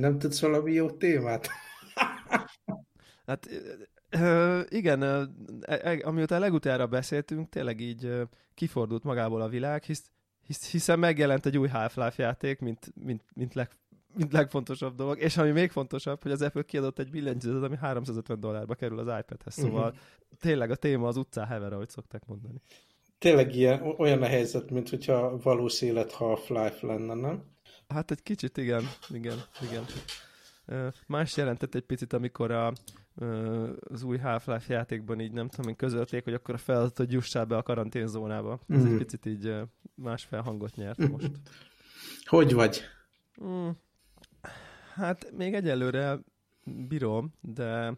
Nem tudsz valami jó témát? Hát igen, e, e, amióta legutoljára beszéltünk, tényleg így kifordult magából a világ, hisz, hisz, hiszen megjelent egy új Half-Life játék, mint, mint, mint, leg, mint legfontosabb dolog, és ami még fontosabb, hogy az Apple kiadott egy billentyűzetet, ami 350 dollárba kerül az iPad-hez, szóval uh-huh. tényleg a téma az utcán hever, ahogy szokták mondani. Tényleg ilyen, olyan a helyzet, mint hogyha valós élet Half-Life lenne, nem? Hát egy kicsit igen, igen, igen. Más jelentett egy picit, amikor a, az új Half-Life játékban így nem tudom, én közölték, hogy akkor a feladatot jussál be a karanténzónába. Ez mm. egy mhm. picit így más felhangot nyert most. Hogy vagy? Mm, hát még egyelőre bírom, de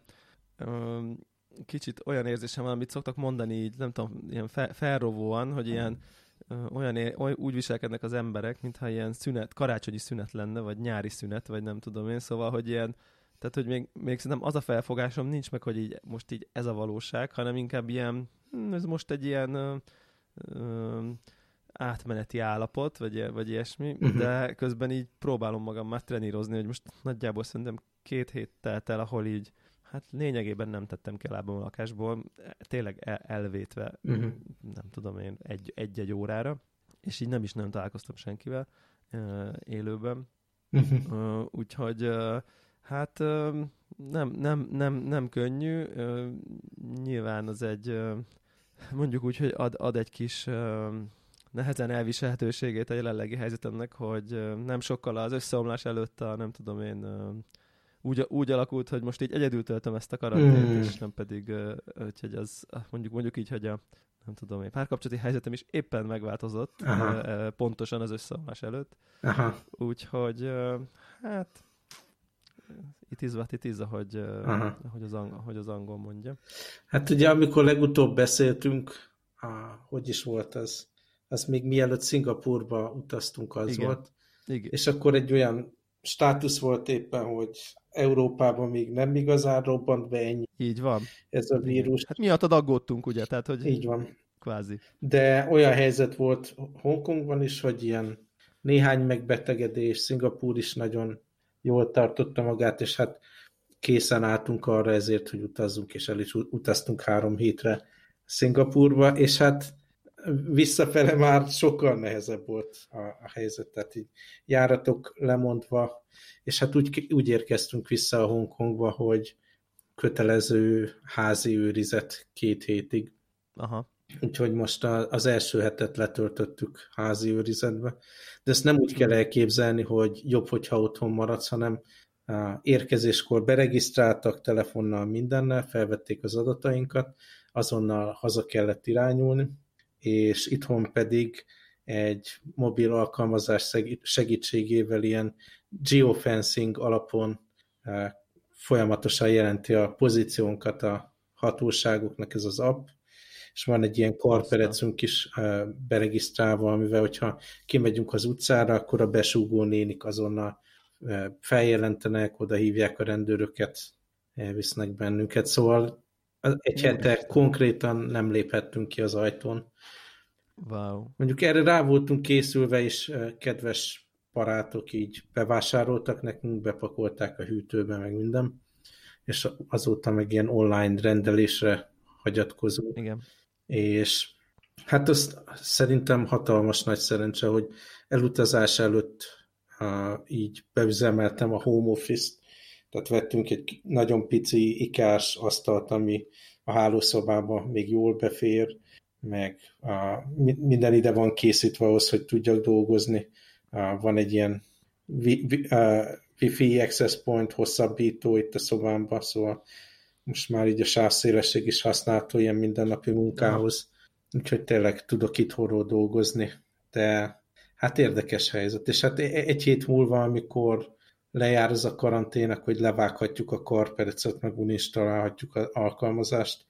kicsit olyan érzésem van, amit szoktak mondani így, nem tudom, ilyen fe, felrovóan, hogy ilyen olyan, olyan, úgy viselkednek az emberek, mintha ilyen szünet, karácsonyi szünet lenne, vagy nyári szünet, vagy nem tudom én, szóval, hogy ilyen, tehát, hogy még, még szerintem az a felfogásom nincs meg, hogy így, most így ez a valóság, hanem inkább ilyen, hm, ez most egy ilyen ö, ö, átmeneti állapot, vagy, vagy ilyesmi, uh-huh. de közben így próbálom magam már trenírozni, hogy most nagyjából szerintem két hét telt el, ahol így hát lényegében nem tettem ki a lábam a lakásból, tényleg el, elvétve, uh-huh. nem tudom én, egy, egy-egy órára, és így nem is nem találkoztam senkivel uh, élőben. Uh-huh. Uh, úgyhogy uh, hát uh, nem, nem, nem, nem könnyű, uh, nyilván az egy, uh, mondjuk úgy, hogy ad, ad egy kis uh, nehezen elviselhetőségét a jelenlegi helyzetemnek, hogy nem sokkal az összeomlás előtt a, nem tudom én, úgy, úgy alakult, hogy most így egyedül töltöm ezt a karantént, mm. és nem pedig, hogy az, mondjuk, mondjuk így, hogy a nem tudom én, párkapcsolati helyzetem is éppen megváltozott, Aha. pontosan az összeomlás előtt. Aha. Úgyhogy, hát, it is what it is, ahogy, ahogy, az, angol, ahogy az angol mondja. Hát ugye, amikor legutóbb beszéltünk, á, hogy is volt ez? Az még mielőtt Szingapurba utaztunk, az Igen. volt. Igen. És akkor egy olyan státusz volt éppen, hogy Európában még nem igazán robbant be ennyi. Így van. Ez a vírus. Hát miattad aggódtunk, ugye? Tehát, hogy Így van. Kvázi. De olyan helyzet volt Hongkongban is, hogy ilyen néhány megbetegedés, Szingapúr is nagyon jól tartotta magát, és hát készen álltunk arra ezért, hogy utazzunk, és el is utaztunk három hétre Szingapúrba, és hát visszafele már sokkal nehezebb volt a, a helyzet, tehát így járatok lemondva, és hát úgy, úgy érkeztünk vissza a Hongkongba, hogy kötelező házi őrizet két hétig. Aha. Úgyhogy most a, az első hetet letöltöttük házi őrizetbe. De ezt nem úgy kell elképzelni, hogy jobb, hogyha otthon maradsz, hanem a érkezéskor beregisztráltak telefonnal mindennel, felvették az adatainkat, azonnal haza kellett irányulni, és itthon pedig egy mobil alkalmazás segítségével ilyen geofencing alapon eh, folyamatosan jelenti a pozíciónkat a hatóságoknak ez az app, és van egy ilyen karperecünk is eh, beregisztrálva, amivel, hogyha kimegyünk az utcára, akkor a besúgó nénik azonnal eh, feljelentenek, oda hívják a rendőröket, elvisznek bennünket, szóval egy hete konkrétan nem léphettünk ki az ajtón. Wow. Mondjuk erre rá voltunk készülve, és kedves barátok így bevásároltak nekünk, bepakolták a hűtőbe, meg minden, és azóta meg ilyen online rendelésre hagyatkozunk. Igen. És hát azt szerintem hatalmas nagy szerencse, hogy elutazás előtt uh, így beüzemeltem a home office-t, tehát vettünk egy nagyon pici ikás asztalt, ami a hálószobában még jól befér, meg a, minden ide van készítve ahhoz, hogy tudjak dolgozni. A, van egy ilyen wi, wi, a, Wi-Fi access point hosszabbító itt a szobámban, szóval most már így a sávszélesség is használható ilyen mindennapi munkához, úgyhogy tényleg tudok itthonról dolgozni, de hát érdekes helyzet, és hát e-, egy hét múlva, amikor lejár az a karantének, hogy levághatjuk a karperecet, meg uninstalálhatjuk az alkalmazást,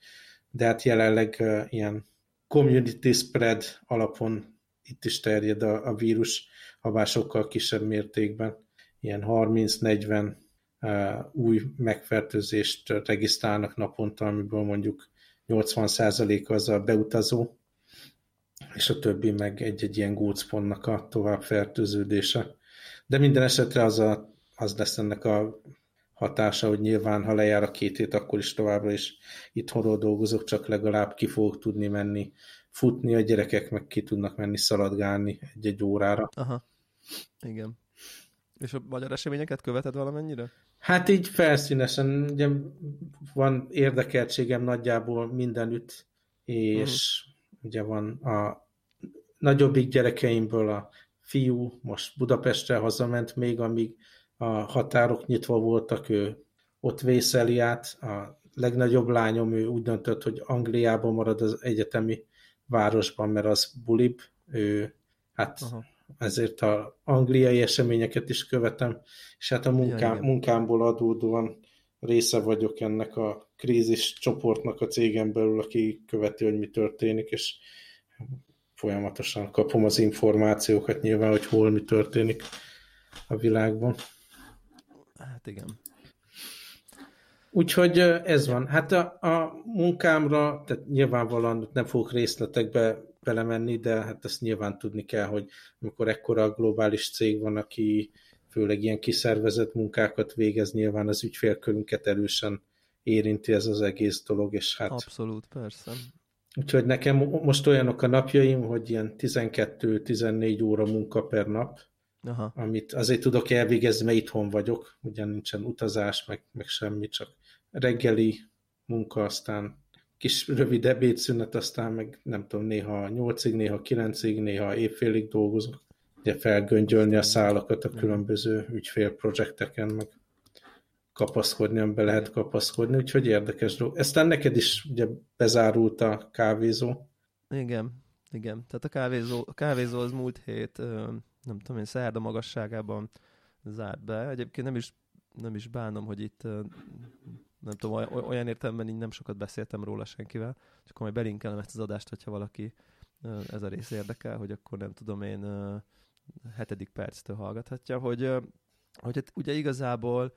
de hát jelenleg ilyen community spread alapon itt is terjed a, a vírus, ha bár sokkal kisebb mértékben. Ilyen 30-40 uh, új megfertőzést regisztrálnak naponta, amiből mondjuk 80% az a beutazó, és a többi meg egy-egy ilyen gócpontnak a tovább fertőződése. De minden esetre az a az lesz ennek a hatása, hogy nyilván, ha lejár a két hét, akkor is továbbra is itthonról dolgozok, csak legalább ki fogok tudni menni futni, a gyerekek meg ki tudnak menni szaladgálni egy-egy órára. Aha, igen. És a magyar eseményeket követed valamennyire? Hát így felszínesen, ugye van érdekeltségem nagyjából mindenütt, és uh-huh. ugye van a nagyobbik gyerekeimből a fiú most Budapestre hazament, még amíg a határok nyitva voltak, ő ott vészeli át. A legnagyobb lányom, ő úgy döntött, hogy Angliában marad az egyetemi városban, mert az bulib. Ő, hát Aha. ezért a angliai eseményeket is követem, és hát a munkám, ja, munkámból adódóan része vagyok ennek a krízis csoportnak a cégen belül, aki követi, hogy mi történik, és folyamatosan kapom az információkat nyilván, hogy hol mi történik a világban. Hát igen. Úgyhogy ez van. Hát a, a munkámra, tehát nyilvánvalóan nem fogok részletekbe belemenni, de hát ezt nyilván tudni kell, hogy amikor ekkora globális cég van, aki főleg ilyen kiszervezett munkákat végez, nyilván az ügyfélkörünket erősen érinti ez az egész dolog, és hát... Abszolút, persze. Úgyhogy nekem most olyanok a napjaim, hogy ilyen 12-14 óra munka per nap, Aha. amit azért tudok elvégezni, mert itthon vagyok, ugyan nincsen utazás, meg, meg semmi, csak reggeli munka, aztán kis rövid ebédszünet, aztán meg nem tudom, néha 8-ig, néha 9-ig, néha évfélig dolgozok. Ugye felgöngyölni a szálakat a különböző ügyfélprojekteken, meg kapaszkodni, amiben lehet kapaszkodni, úgyhogy érdekes dolog. Eztán neked is ugye bezárult a kávézó. Igen, igen. Tehát a kávézó, a kávézó az múlt hét, nem tudom én, szerda magasságában zárt be. Egyébként nem is, nem is bánom, hogy itt nem tudom, olyan értelemben így nem sokat beszéltem róla senkivel, akkor majd belinkelem ezt az adást, hogyha valaki ez a rész érdekel, hogy akkor nem tudom én hetedik perctől hallgathatja, hogy, hogy hát ugye igazából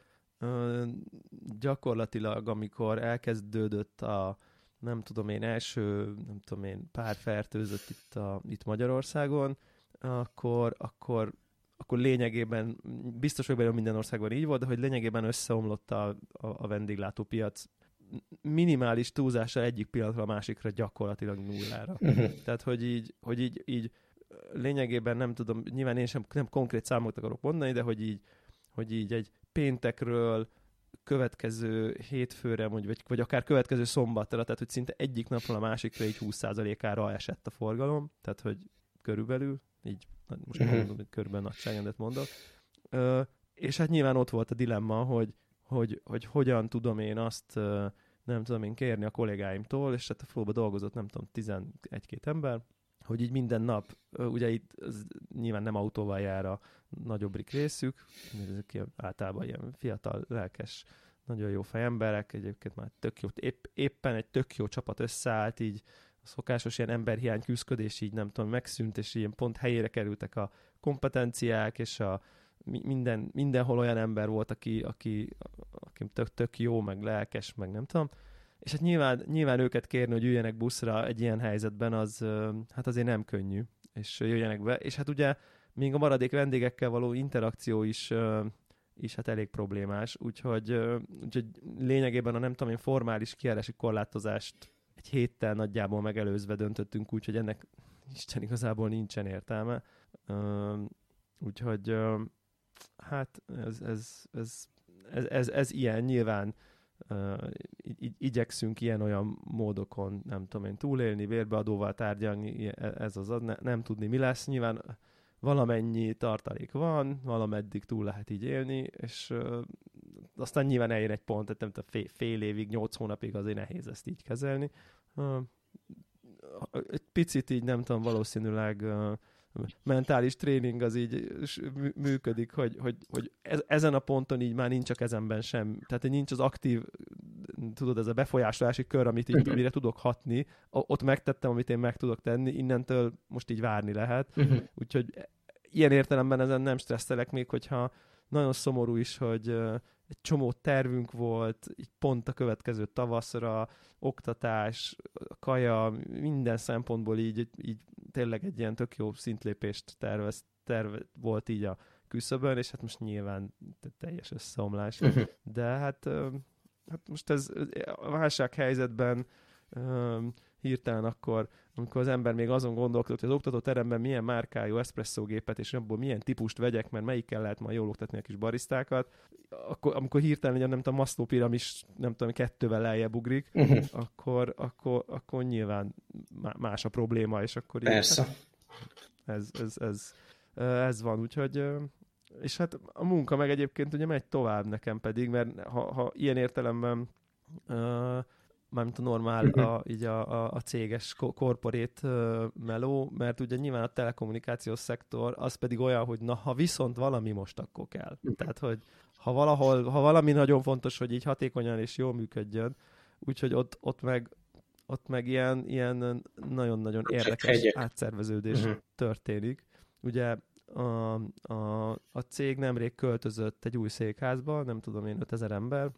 gyakorlatilag, amikor elkezdődött a nem tudom én első, nem tudom én pár fertőzött itt, a, itt Magyarországon, akkor, akkor akkor lényegében, biztos vagyok benne, minden országban így volt, de hogy lényegében összeomlott a, a, a vendéglátópiac minimális túlzása egyik pillanatra a másikra gyakorlatilag nullára. Uh-huh. Tehát, hogy így, hogy így, így lényegében nem tudom, nyilván én sem nem konkrét számokat akarok mondani, de hogy így, hogy így egy péntekről következő hétfőre, vagy, vagy akár következő szombatra, tehát hogy szinte egyik napról a másikra így 20%-ára esett a forgalom, tehát hogy körülbelül, így most uh-huh. mondom, hogy körülbelül nagyságrendet mondok. Ö, és hát nyilván ott volt a dilemma, hogy, hogy, hogy hogyan tudom én azt nem tudom én kérni a kollégáimtól, és hát a flóba dolgozott nem tudom 11-két ember, hogy így minden nap, ugye itt az nyilván nem autóval jár a nagyobbik részük, ezek ilyen, általában ilyen fiatal, lelkes, nagyon jó fejemberek, egyébként már tök jó, épp, éppen egy tök jó csapat összeállt, így szokásos ilyen emberhiány küzdködés így nem tudom, megszűnt, és ilyen pont helyére kerültek a kompetenciák, és a minden, mindenhol olyan ember volt, aki, aki, aki tök, tök jó, meg lelkes, meg nem tudom. És hát nyilván, nyilván őket kérni, hogy üljenek buszra egy ilyen helyzetben, az hát azért nem könnyű, és jöjjenek be. És hát ugye még a maradék vendégekkel való interakció is, is hát elég problémás, úgyhogy, úgyhogy lényegében a nem tudom én formális kiárási korlátozást egy héttel nagyjából megelőzve döntöttünk úgy, hogy ennek Isten igazából nincsen értelme. Úgyhogy hát ez, ez, ez, ez, ez, ez ilyen nyilván igy, igyekszünk ilyen-olyan módokon, nem tudom én, túlélni, vérbeadóval tárgyalni, e, ez az, ne, nem tudni mi lesz. Nyilván valamennyi tartalék van, valameddig túl lehet így élni, és aztán nyilván eljön egy pont, tehát nem tudom, fél évig, nyolc hónapig azért nehéz ezt így kezelni. Egy picit így nem tudom, valószínűleg mentális tréning az így működik, hogy, hogy, hogy ez, ezen a ponton így már nincs a kezemben sem, tehát nincs az aktív, tudod, ez a befolyásolási kör, amit így, amire tudok hatni, ott megtettem, amit én meg tudok tenni, innentől most így várni lehet, uh-huh. úgyhogy ilyen értelemben ezen nem stresszelek még, hogyha nagyon szomorú is, hogy egy csomó tervünk volt, így pont a következő tavaszra, oktatás, kaja, minden szempontból így, így tényleg egy ilyen tök jó szintlépést tervez, terve, volt így a küszöbön, és hát most nyilván teljes összeomlás. Uh-huh. De hát, hát most ez a válsághelyzetben hirtelen akkor, amikor az ember még azon gondolkodott, hogy az oktatóteremben milyen márkájú eszpresszógépet és abból milyen típust vegyek, mert melyikkel lehet majd jól oktatni a kis barisztákat, akkor, amikor hirtelen nem tudom, a Maszló piramis, nem tudom, kettővel lejjebb ugrik, uh-huh. akkor, akkor, akkor nyilván más a probléma, és akkor Persze. Így, ez, ez, ez, ez van, úgyhogy és hát a munka meg egyébként ugye megy tovább nekem pedig, mert ha, ha ilyen értelemben uh, mármint a normál, mhm. a, így a, a, a céges korporét meló, mert ugye nyilván a telekommunikációs szektor az pedig olyan, hogy na, ha viszont valami most, akkor kell. Mhm. Tehát, hogy ha valahol, ha valami nagyon fontos, hogy így hatékonyan és jól működjön, úgyhogy ott, ott meg ott meg ilyen, ilyen nagyon-nagyon érdekes hegyek. átszerveződés uh-huh. történik. Ugye a, a, a cég nemrég költözött egy új székházba, nem tudom én, 5000 ember.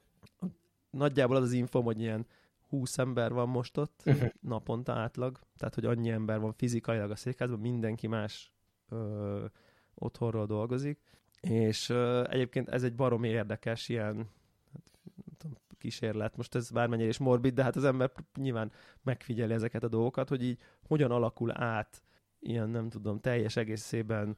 Nagyjából az az infom, hogy ilyen 20 ember van most ott, uh-huh. naponta átlag, tehát hogy annyi ember van fizikailag a székházban, mindenki más ö, otthonról dolgozik, és ö, egyébként ez egy baromi érdekes ilyen hát, tudom, kísérlet, most ez bármennyire is morbid, de hát az ember nyilván megfigyeli ezeket a dolgokat, hogy így hogyan alakul át ilyen, nem tudom, teljes egészében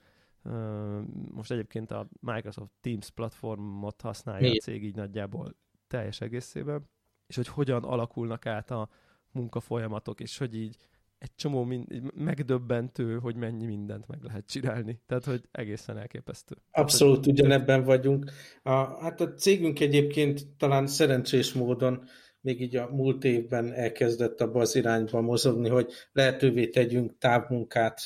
most egyébként a Microsoft Teams platformot használja Mi? a cég így nagyjából teljes egészében, és hogy hogyan alakulnak át a munkafolyamatok, és hogy így egy csomó mind, megdöbbentő, hogy mennyi mindent meg lehet csinálni. Tehát, hogy egészen elképesztő. Abszolút Tehát, ugyanebben vagyunk. A, hát a cégünk egyébként talán szerencsés módon még így a múlt évben elkezdett abba az irányba mozogni, hogy lehetővé tegyünk távmunkát.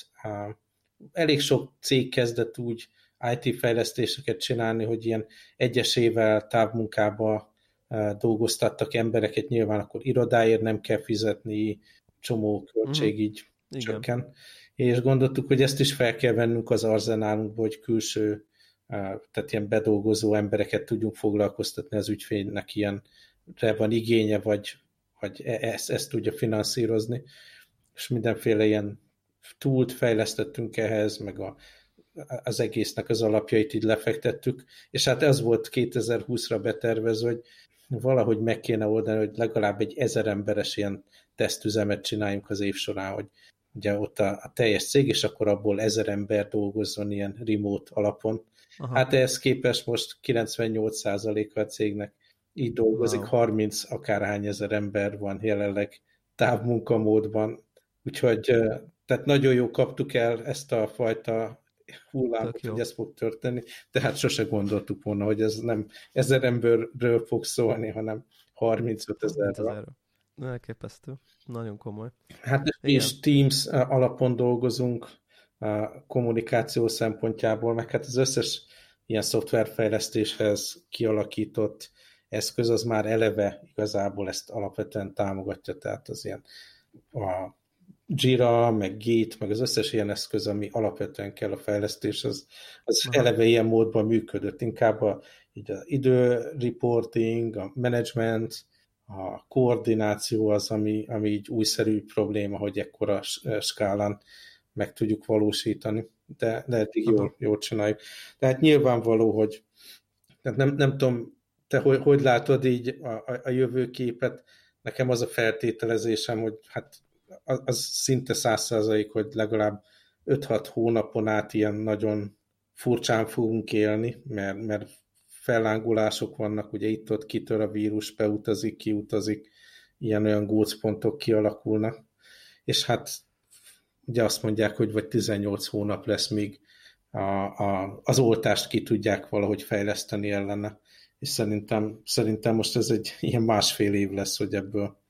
Elég sok cég kezdett úgy IT fejlesztéseket csinálni, hogy ilyen egyesével távmunkába dolgoztattak embereket, nyilván akkor irodáért nem kell fizetni, csomó költség mm. így Igen. csökken. És gondoltuk, hogy ezt is fel kell vennünk az arzenálunkba, hogy külső, tehát ilyen bedolgozó embereket tudjunk foglalkoztatni az ügyfélnek ilyenre van igénye, vagy, vagy e, ezt, ezt tudja finanszírozni. És mindenféle ilyen túlt fejlesztettünk ehhez, meg a, az egésznek az alapjait így lefektettük, és hát ez volt 2020-ra betervezve, hogy valahogy meg kéne oldani, hogy legalább egy ezer emberes ilyen tesztüzemet csináljunk az év során, hogy ugye ott a, a teljes cég, és akkor abból ezer ember dolgozzon ilyen remote alapon. Aha. Hát ehhez képest most 98%-a a cégnek így dolgozik, wow. 30 akárhány ezer ember van jelenleg távmunkamódban, úgyhogy tehát nagyon jó kaptuk el ezt a fajta hullámot, hogy ez fog történni, de hát sose gondoltuk volna, hogy ez nem ezer emberről fog szólni, hanem 35 ezerről. Elképesztő. Nagyon komoly. Hát mi is Teams alapon dolgozunk kommunikáció szempontjából, meg hát az összes ilyen szoftverfejlesztéshez kialakított eszköz az már eleve igazából ezt alapvetően támogatja, tehát az ilyen a Jira, meg Git, meg az összes ilyen eszköz, ami alapvetően kell a fejlesztés, az, az eleve ilyen módban működött. Inkább a, így az időreporting, a management, a koordináció az, ami, ami így újszerű probléma, hogy ekkora skálán meg tudjuk valósítani, de, de eddig jól, jól csináljuk. Tehát nyilvánvaló, hogy tehát nem, nem tudom, te hogy, hogy látod így a, a, a jövőképet, nekem az a feltételezésem, hogy hát az, szinte száz hogy legalább 5-6 hónapon át ilyen nagyon furcsán fogunk élni, mert, mert fellángulások vannak, ugye itt-ott kitör a vírus, beutazik, kiutazik, ilyen-olyan gócpontok kialakulnak, és hát ugye azt mondják, hogy vagy 18 hónap lesz, míg a, a, az oltást ki tudják valahogy fejleszteni ellene, és szerintem, szerintem most ez egy ilyen másfél év lesz, hogy ebből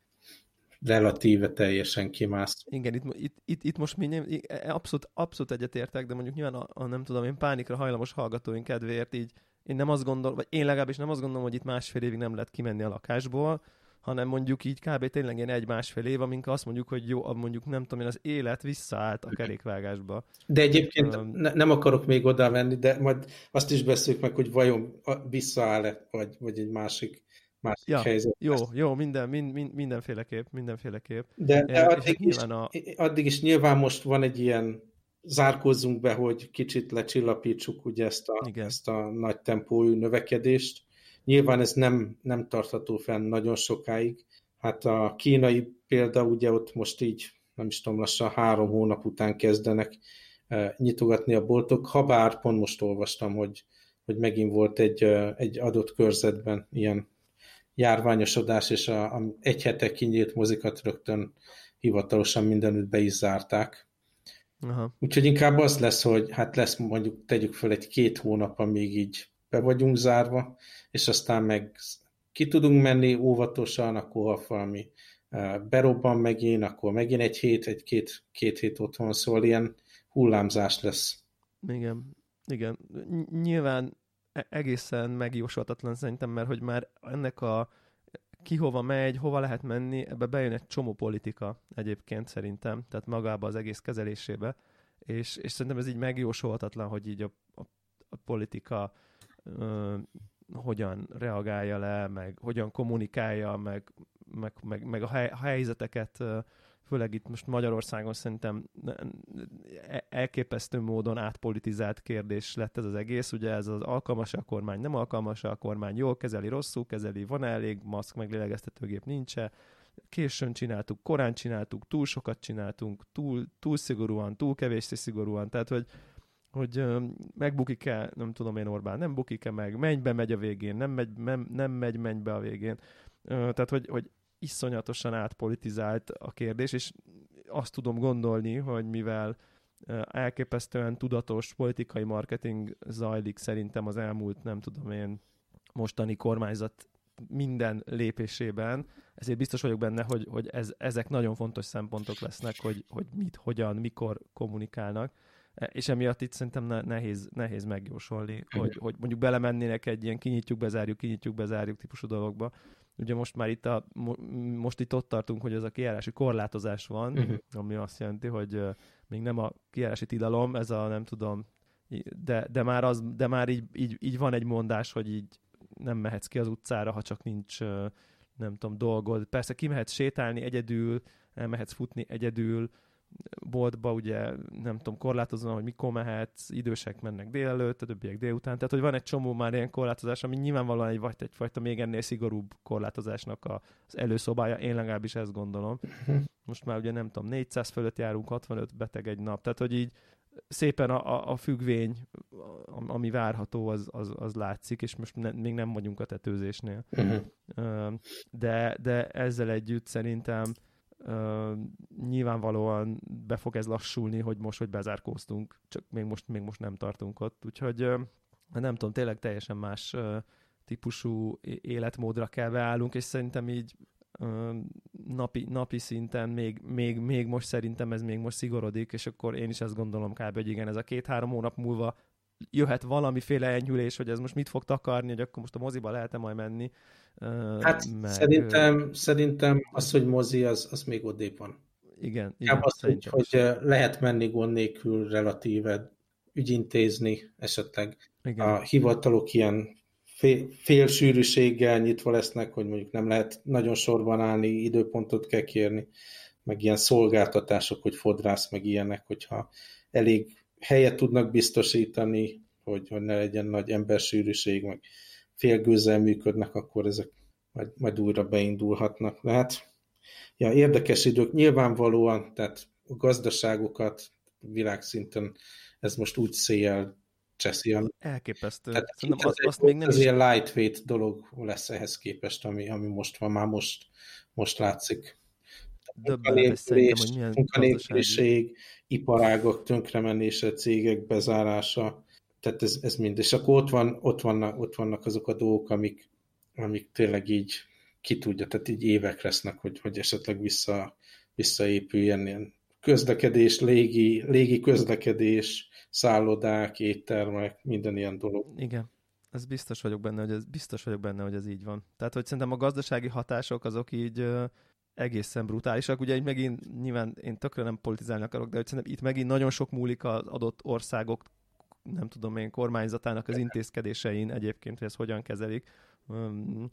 relatíve teljesen kimász. Igen, itt, itt, itt, itt most mi abszolút, abszolút egyetértek, de mondjuk nyilván a, a, nem tudom én pánikra hajlamos hallgatóink kedvéért így én nem azt gondolom, vagy én legalábbis nem azt gondolom, hogy itt másfél évig nem lehet kimenni a lakásból, hanem mondjuk így kb. tényleg ilyen egy-másfél év, amink azt mondjuk, hogy jó, mondjuk nem tudom én, az élet visszaállt a kerékvágásba. De egyébként um, ne, nem akarok még oda menni, de majd azt is beszéljük meg, hogy vajon visszaáll-e, vagy, vagy egy másik másik ja, helyzet. Jó, jó, minden, mind, mindenféleképp, mindenféleképp. De, de addig, is, a... addig is nyilván most van egy ilyen zárkózzunk be, hogy kicsit lecsillapítsuk ugye ezt a, ezt a nagy tempójú növekedést. Nyilván ez nem, nem tartható fenn nagyon sokáig. Hát a kínai példa ugye ott most így, nem is tudom, lassan három hónap után kezdenek e, nyitogatni a boltok, ha bár pont most olvastam, hogy, hogy megint volt egy, egy adott körzetben ilyen járványosodás, és a, a egy hete kinyílt mozikat rögtön hivatalosan mindenütt be is zárták. Aha. Úgyhogy inkább az lesz, hogy hát lesz mondjuk tegyük fel egy két hónap, amíg így be vagyunk zárva, és aztán meg ki tudunk menni óvatosan, akkor ha valami e, berobban megint, akkor megint egy hét, egy két, két hét otthon, szóval ilyen hullámzás lesz. Igen, igen. Nyilván egészen megjósolhatatlan szerintem, mert hogy már ennek a ki hova megy, hova lehet menni, ebbe bejön egy csomó politika egyébként szerintem, tehát magába az egész kezelésébe, és, és szerintem ez így megjósolhatatlan, hogy így a, a, a politika ö, hogyan reagálja le, meg hogyan kommunikálja, meg, meg, meg, meg a, hely, a helyzeteket ö, főleg itt most Magyarországon szerintem e, elképesztő módon átpolitizált kérdés lett ez az egész. Ugye ez az alkalmas a kormány, nem alkalmas a kormány, jól kezeli, rosszul kezeli, van elég maszk, meg lélegeztetőgép nincs-e, későn csináltuk, korán csináltuk, túl sokat csináltunk, túl, túl szigorúan, túl kevéssé szigorúan, tehát hogy, hogy megbukik-e, nem tudom én Orbán, nem bukik-e meg, mennybe megy a végén, nem megy, nem, nem megy mennybe a végén. Tehát, hogy, hogy iszonyatosan átpolitizált a kérdés, és azt tudom gondolni, hogy mivel elképesztően tudatos politikai marketing zajlik szerintem az elmúlt, nem tudom én, mostani kormányzat minden lépésében, ezért biztos vagyok benne, hogy, hogy ez, ezek nagyon fontos szempontok lesznek, hogy, hogy mit, hogyan, mikor kommunikálnak, e, és emiatt itt szerintem nehéz, nehéz megjósolni, hogy, hogy mondjuk belemennének egy ilyen kinyitjuk, bezárjuk, kinyitjuk, bezárjuk típusú dologba, Ugye most már itt, a, most itt ott tartunk, hogy ez a kijárási korlátozás van, uh-huh. ami azt jelenti, hogy még nem a kijárási tilalom, ez a nem tudom, de, de már, az, de már így, így, így van egy mondás, hogy így nem mehetsz ki az utcára, ha csak nincs nem tudom, dolgod. Persze kimehetsz sétálni egyedül, elmehetsz futni egyedül, boltba ugye nem tudom, korlátozóan, hogy mikor mehetsz, idősek mennek délelőtt, a többiek délután, tehát hogy van egy csomó már ilyen korlátozás, ami nyilvánvalóan egy, vagy egyfajta még ennél szigorúbb korlátozásnak az előszobája, én legalábbis ezt gondolom. Most már ugye nem tudom, 400 fölött járunk, 65 beteg egy nap, tehát hogy így szépen a, a, a függvény, ami várható, az, az, az látszik, és most ne, még nem vagyunk a tetőzésnél. Uh-huh. De, de ezzel együtt szerintem Uh, nyilvánvalóan be fog ez lassulni, hogy most, hogy bezárkóztunk, csak még most, még most nem tartunk ott. Úgyhogy uh, nem tudom, tényleg teljesen más uh, típusú életmódra kell beállunk, és szerintem így napi, napi szinten még, még, még most szerintem ez még most szigorodik, és akkor én is ezt gondolom kb. hogy igen, ez a két-három hónap múlva jöhet valamiféle enyhülés, hogy ez most mit fog takarni, hogy akkor most a moziba lehet-e majd menni, Hát meg... szerintem, szerintem az, hogy mozi, az, az még odébb van. Igen. igen az, hogy, hogy lehet menni gond nélkül relatíve ügyintézni esetleg. Igen. A hivatalok ilyen fél, fél sűrűséggel nyitva lesznek, hogy mondjuk nem lehet nagyon sorban állni, időpontot kell kérni, meg ilyen szolgáltatások, hogy fodrász, meg ilyenek, hogyha elég helyet tudnak biztosítani, hogy, hogy ne legyen nagy embersűrűség, meg félgőzzel működnek, akkor ezek majd, majd újra beindulhatnak. Lehet, ja, érdekes idők nyilvánvalóan, tehát a gazdaságokat világszinten ez most úgy széjjel cseszi. Elképesztő. Tehát az, az, azt még nem az is... ilyen lightweight dolog lesz ehhez képest, ami, ami most van, már most, most látszik. Munkanélküliség, iparágok tönkremenése, cégek bezárása, tehát ez, ez mind. És akkor ott, van, ott, vannak, ott vannak azok a dolgok, amik, amik tényleg így ki tudja, tehát így évek lesznek, hogy, hogy esetleg vissza, visszaépüljen ilyen közlekedés, légi, légi közlekedés, szállodák, éttermek, minden ilyen dolog. Igen. Ez biztos vagyok benne, hogy ez, biztos vagyok benne, hogy ez így van. Tehát, hogy szerintem a gazdasági hatások azok így egészen brutálisak. Ugye így megint nyilván én tökre nem politizálni akarok, de hogy szerintem itt megint nagyon sok múlik az adott országok nem tudom én, kormányzatának az intézkedésein egyébként, hogy ezt hogyan kezelik. Um,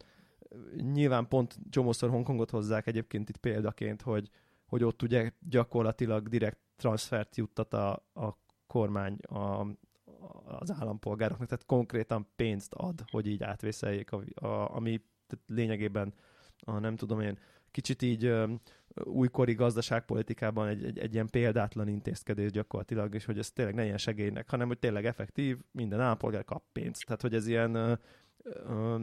nyilván pont csomószor Hongkongot hozzák egyébként itt példaként, hogy, hogy ott ugye gyakorlatilag direkt transfert juttat a, a kormány a, az állampolgároknak, tehát konkrétan pénzt ad, hogy így átvészeljék, a, a, ami lényegében, a, nem tudom én, kicsit így újkori gazdaságpolitikában egy, egy, egy ilyen példátlan intézkedés gyakorlatilag, és hogy ez tényleg ne ilyen segélynek, hanem hogy tényleg effektív, minden állampolgár kap pénzt. Tehát, hogy ez ilyen ö, ö,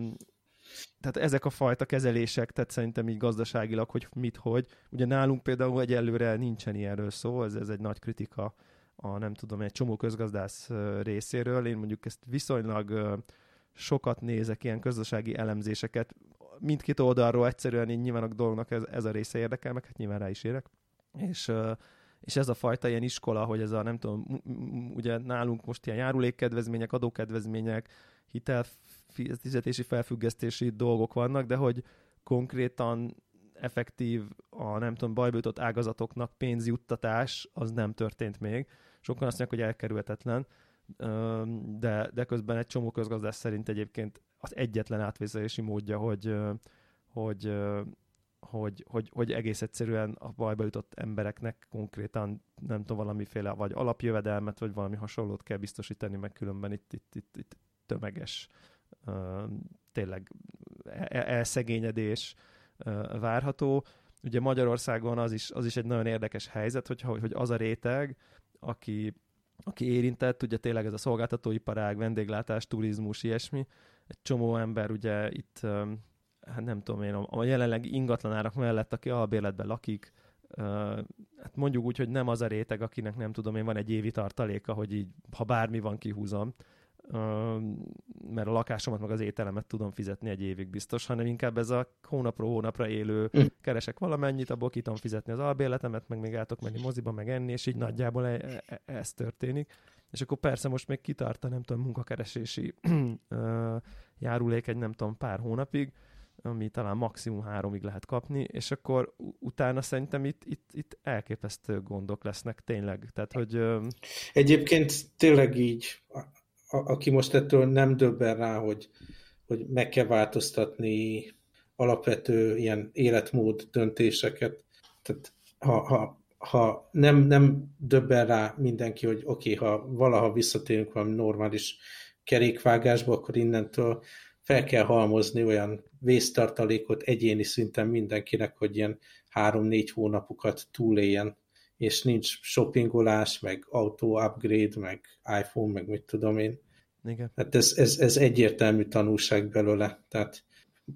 tehát ezek a fajta kezelések, tehát szerintem így gazdaságilag, hogy mit, hogy. Ugye nálunk például egyelőre nincsen ilyenről szó, ez, ez egy nagy kritika a nem tudom, egy csomó közgazdász részéről. Én mondjuk ezt viszonylag sokat nézek, ilyen közösségi elemzéseket. Mindkét oldalról egyszerűen így nyilván a dolognak ez, ez a része érdekel, meg hát nyilván rá is érek. És, és ez a fajta ilyen iskola, hogy ez a nem tudom, ugye nálunk most ilyen járulékkedvezmények, adókedvezmények, hitelfizetési felfüggesztési dolgok vannak, de hogy konkrétan effektív a nem tudom, bajbőtott ágazatoknak pénzjuttatás, az nem történt még. Sokan azt mondják, hogy elkerülhetetlen, de, de közben egy csomó közgazdás szerint egyébként az egyetlen átvézelési módja, hogy, hogy, hogy, hogy, hogy egész egyszerűen a bajba jutott embereknek konkrétan nem tudom, valamiféle vagy alapjövedelmet, vagy valami hasonlót kell biztosítani, meg különben itt, itt, itt, itt tömeges tényleg e-, e-, elszegényedés várható. Ugye Magyarországon az is, az is egy nagyon érdekes helyzet, hogy, hogy az a réteg, aki, aki érintett, ugye tényleg ez a szolgáltatóiparág, vendéglátás, turizmus, ilyesmi, egy csomó ember ugye itt, hát nem tudom én, a jelenleg ingatlanárak mellett, aki albérletben lakik, hát mondjuk úgy, hogy nem az a réteg, akinek nem tudom én, van egy évi tartaléka, hogy így, ha bármi van, kihúzom, mert a lakásomat meg az ételemet tudom fizetni egy évig biztos, hanem inkább ez a hónapról hónapra élő, hm. keresek valamennyit, abból ki tudom fizetni az albérletemet, meg még tudok menni moziba, meg enni, és így nagyjából e- e-, e- ez történik. És akkor persze most még kitart nem tudom, munkakeresési járulék egy nem tudom pár hónapig, ami talán maximum háromig lehet kapni, és akkor utána szerintem itt, itt, itt elképesztő gondok lesznek tényleg. Tehát, hogy... Egyébként tényleg így a, aki most ettől nem döbben rá, hogy, hogy meg kell változtatni alapvető ilyen életmód döntéseket. Tehát ha, ha, ha nem, nem döbben rá mindenki, hogy oké, okay, ha valaha visszatérünk valami normális kerékvágásba, akkor innentől fel kell halmozni olyan vésztartalékot egyéni szinten mindenkinek, hogy ilyen három-négy hónapokat túléljen és nincs shoppingolás, meg autó upgrade, meg iPhone, meg mit tudom én. Igen. Hát ez, ez, ez egyértelmű tanulság belőle. Tehát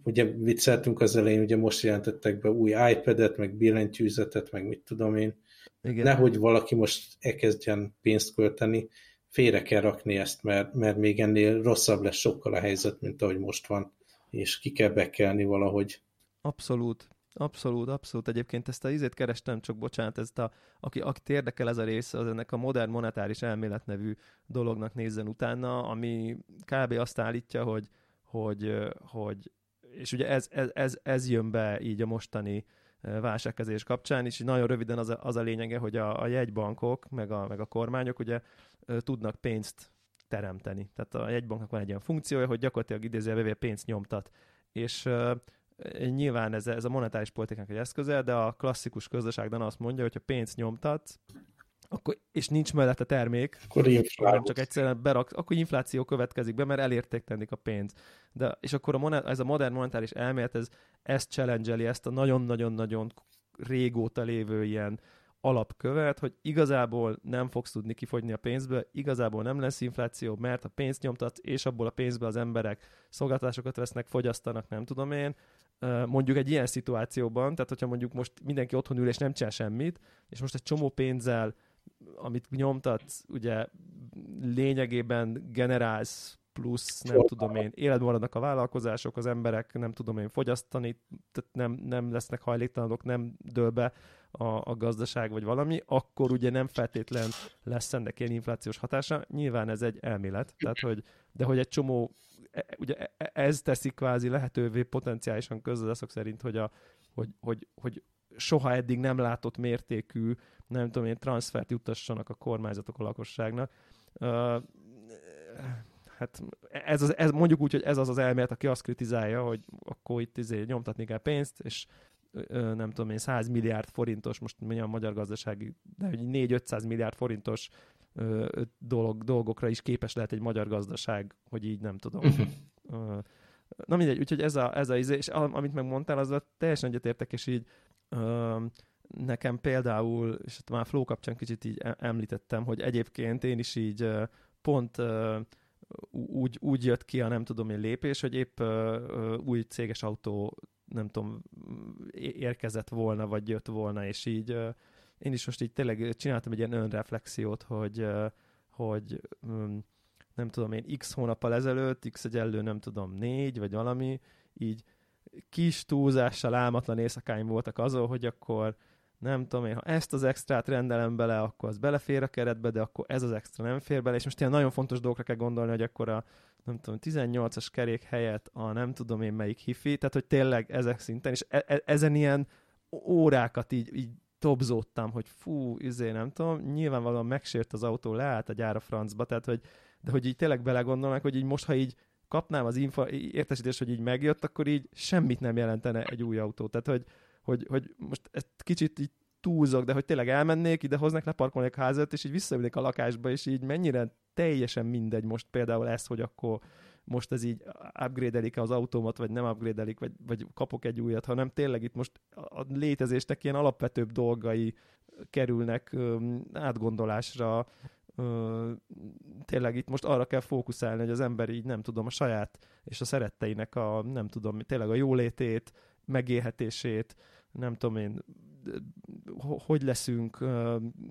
ugye vicceltünk az elején, ugye most jelentettek be új iPad-et, meg billentyűzetet, meg mit tudom én. Igen. Nehogy valaki most elkezdjen pénzt költeni, félre kell rakni ezt, mert, mert még ennél rosszabb lesz sokkal a helyzet, mint ahogy most van, és ki kell bekelni valahogy. Abszolút. Abszolút, abszolút. Egyébként ezt a izét kerestem, csak bocsánat, ezt a, aki, akit érdekel ez a rész, az ennek a modern monetáris elmélet nevű dolognak nézzen utána, ami kb. azt állítja, hogy, hogy, hogy és ugye ez, ez, ez, ez jön be így a mostani válságkezés kapcsán, és nagyon röviden az a, az a lényege, hogy a, a jegybankok, meg a, meg a kormányok ugye tudnak pénzt teremteni. Tehát a jegybanknak van egy olyan funkciója, hogy gyakorlatilag idézőjelvéve pénzt nyomtat. És Nyilván ez, ez a monetáris politikának egy eszköze, de a klasszikus gazdaságban azt mondja, hogy ha pénzt nyomtatsz, akkor, és nincs mellette termék, akkor infláció. csak egyszerűen berak, akkor infláció következik be, mert elértéktenik a pénz. De, és akkor a monet, ez a modern monetáris elmélet, ez, ezt challenge ezt a nagyon-nagyon-nagyon régóta lévő ilyen alapkövet, hogy igazából nem fogsz tudni kifogyni a pénzből, igazából nem lesz infláció, mert a pénzt nyomtatsz, és abból a pénzből az emberek szolgáltatásokat vesznek, fogyasztanak, nem tudom én, mondjuk egy ilyen szituációban, tehát hogyha mondjuk most mindenki otthon ül és nem csinál semmit, és most egy csomó pénzzel, amit nyomtatsz, ugye lényegében generálsz plusz, nem tudom én, életben maradnak a vállalkozások, az emberek, nem tudom én, fogyasztani, tehát nem, nem lesznek hajléktalanok, nem dől be a, a gazdaság vagy valami, akkor ugye nem feltétlen lesz ennek ilyen inflációs hatása. Nyilván ez egy elmélet, tehát hogy, de hogy egy csomó, e, ugye e, ez teszi kvázi lehetővé potenciálisan közgazdászok szerint, hogy, a, hogy, hogy, hogy soha eddig nem látott mértékű, nem tudom én, transfert juttassanak a kormányzatok a lakosságnak. Uh, hát ez, az, ez mondjuk úgy, hogy ez az az elmélet, aki azt kritizálja, hogy akkor itt izé nyomtatni kell pénzt, és nem tudom én, 100 milliárd forintos, most mondjam a magyar gazdasági, de 4-500 milliárd forintos dolog, dolgokra is képes lehet egy magyar gazdaság, hogy így nem tudom. Na mindegy, úgyhogy ez a, ez a izé, és amit megmondtál, azzal teljesen egyetértek, és így nekem például, és már Flow kapcsán kicsit így említettem, hogy egyébként én is így pont úgy, úgy jött ki a nem tudom én lépés, hogy épp új céges autó nem tudom, érkezett volna, vagy jött volna, és így én is most így tényleg csináltam egy ilyen önreflexiót, hogy, hogy mm, nem tudom én, x hónappal ezelőtt, x egyenlő nem tudom, négy, vagy valami, így kis túlzással álmatlan éjszakáim voltak azon, hogy akkor nem tudom én, ha ezt az extrát rendelem bele, akkor az belefér a keretbe, de akkor ez az extra nem fér bele, és most ilyen nagyon fontos dolgokra kell gondolni, hogy akkor a nem tudom, 18-as kerék helyett a nem tudom én melyik hifi, tehát hogy tényleg ezek szinten, és e- e- ezen ilyen órákat így, így tobzódtam, hogy fú, izé, nem tudom, nyilvánvalóan megsért az autó, leállt a gyár a francba, tehát hogy, de hogy így tényleg belegondolnak, hogy így most, ha így kapnám az info, értesítést, hogy így megjött, akkor így semmit nem jelentene egy új autó. Tehát, hogy, hogy, hogy most ezt kicsit így túlzok, de hogy tényleg elmennék, ide hoznak, leparkolnék házat, és így visszaülnék a lakásba, és így mennyire teljesen mindegy most például ez, hogy akkor most ez így upgrade-elik az autómat, vagy nem upgrade vagy, vagy kapok egy újat, hanem tényleg itt most a létezésnek ilyen alapvetőbb dolgai kerülnek átgondolásra, tényleg itt most arra kell fókuszálni, hogy az ember így nem tudom, a saját és a szeretteinek a nem tudom, tényleg a jólétét, megélhetését, nem tudom én, hogy leszünk,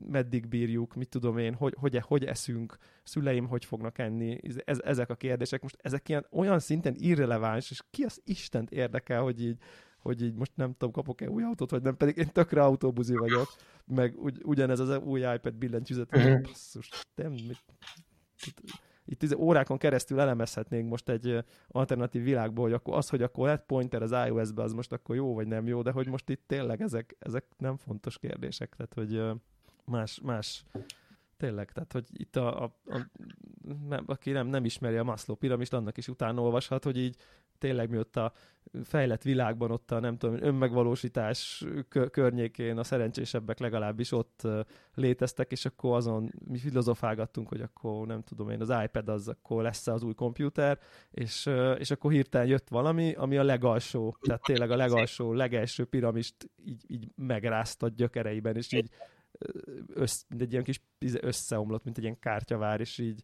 meddig bírjuk, mit tudom én, hogy, hogy, hogy eszünk, szüleim hogy fognak enni, ez, ezek a kérdések. Most ezek ilyen olyan szinten irreleváns, és ki az Istent érdekel, hogy így, hogy így most nem tudom, kapok-e új autót, vagy nem, pedig én tökre autóbuzi vagyok, meg ugy, ugyanez az új iPad billentyűzet, uh-huh. basszus, nem, mit, itt izé órákon keresztül elemezhetnénk most egy alternatív világból, hogy akkor az, hogy akkor lett pointer az iOS-be, az most akkor jó vagy nem jó, de hogy most itt tényleg ezek, ezek nem fontos kérdések, tehát hogy más, más tényleg, tehát hogy itt a, a, a aki nem, nem ismeri a Maslow piramist, annak is utána olvashat, hogy így tényleg mi ott a fejlett világban, ott a nem tudom, önmegvalósítás környékén a szerencsésebbek legalábbis ott léteztek, és akkor azon mi filozofálgattunk, hogy akkor nem tudom én, az iPad az akkor lesz az új komputer, és, és akkor hirtelen jött valami, ami a legalsó, tehát tényleg a legalsó, legelső piramist így, így megrázta gyökereiben, és így össz, egy ilyen kis összeomlott, mint egy ilyen kártyavár, és így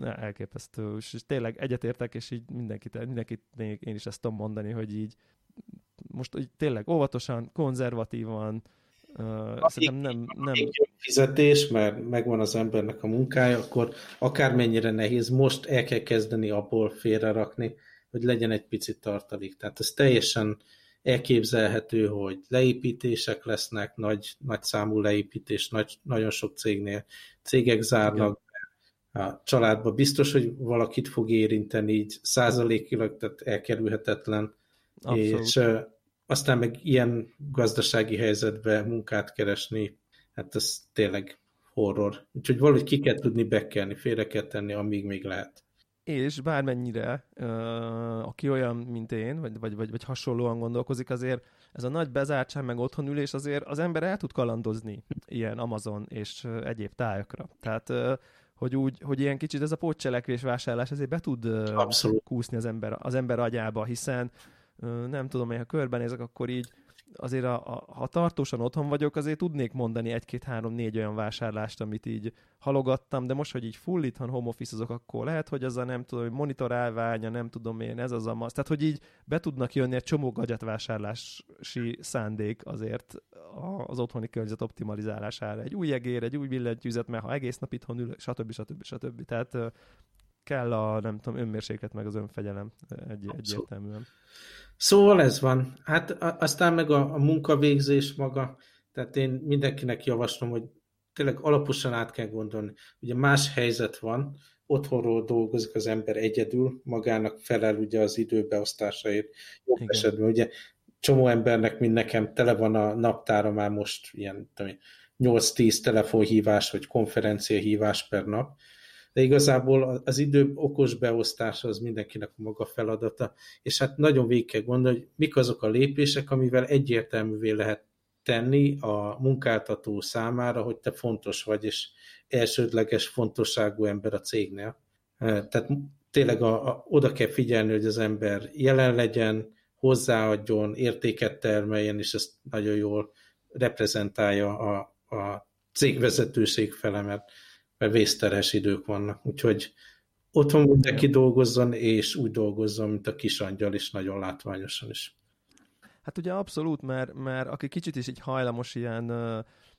elképesztő, és, és tényleg egyetértek, és így mindenkit, mindenkit én is ezt tudom mondani, hogy így most így tényleg óvatosan, konzervatívan, uh, szerintem nem, nem... fizetés, mert megvan az embernek a munkája, akkor akármennyire nehéz, most el kell kezdeni abból félrerakni, hogy legyen egy picit tartalék. Tehát ez teljesen elképzelhető, hogy leépítések lesznek, nagy, nagy számú leépítés, nagy, nagyon sok cégnél cégek zárnak, a családba biztos, hogy valakit fog érinteni így százalékilag, tehát elkerülhetetlen, Abszolút. és aztán meg ilyen gazdasági helyzetben munkát keresni, hát ez tényleg horror. Úgyhogy valahogy ki kell tudni bekelni, félre kell tenni, amíg még lehet. És bármennyire, uh, aki olyan, mint én, vagy, vagy, vagy, vagy hasonlóan gondolkozik, azért ez a nagy bezártság, meg otthonülés, azért az ember el tud kalandozni ilyen Amazon és uh, egyéb tájakra. Tehát uh, hogy úgy, hogy ilyen kicsit ez a pótcselekvés vásárlás ezért be tud Abszolút. kúszni az ember, az ember agyába, hiszen nem tudom, hogy ha körbenézek, akkor így azért a, a, ha tartósan otthon vagyok, azért tudnék mondani egy-két-három-négy olyan vásárlást, amit így halogattam, de most, hogy így full itthon home office azok, akkor lehet, hogy az a nem tudom, hogy monitor állványa, nem tudom én, ez az a masz. Tehát, hogy így be tudnak jönni egy csomó vásárlási szándék azért az otthoni környezet optimalizálására. Egy új egér, egy új billentyűzet, mert ha egész nap itthon ül, stb. stb. stb. Tehát kell a, nem tudom, önmérséklet meg az önfegyelem egy, egyértelműen. Szóval ez van. Hát aztán meg a, a munkavégzés maga, tehát én mindenkinek javaslom, hogy tényleg alaposan át kell gondolni. Ugye más helyzet van, otthonról dolgozik az ember egyedül, magának felel ugye az időbeosztásaért jobb Igen. esetben. Ugye csomó embernek, mint nekem, tele van a naptára már most ilyen 8-10 telefonhívás vagy konferenciahívás per nap, de igazából az idő okos beosztása az mindenkinek a maga feladata, és hát nagyon végig kell gondolni, hogy mik azok a lépések, amivel egyértelművé lehet tenni a munkáltató számára, hogy te fontos vagy, és elsődleges fontosságú ember a cégnél. Tehát tényleg a, a, oda kell figyelni, hogy az ember jelen legyen, hozzáadjon, értéket termeljen, és ezt nagyon jól reprezentálja a, a cégvezetőség fele, mert, mert vészteres idők vannak. Úgyhogy otthon mindenki dolgozzon, és úgy dolgozzon, mint a kis angyal, és nagyon látványosan is. Hát ugye abszolút, mert, mert aki kicsit is így hajlamos ilyen,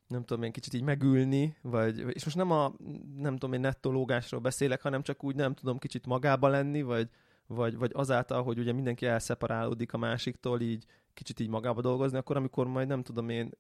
nem tudom én, kicsit így megülni, vagy, és most nem a, nem tudom én, nettológásról beszélek, hanem csak úgy nem tudom kicsit magába lenni, vagy, vagy, vagy azáltal, hogy ugye mindenki elszeparálódik a másiktól, így kicsit így magába dolgozni, akkor amikor majd nem tudom én,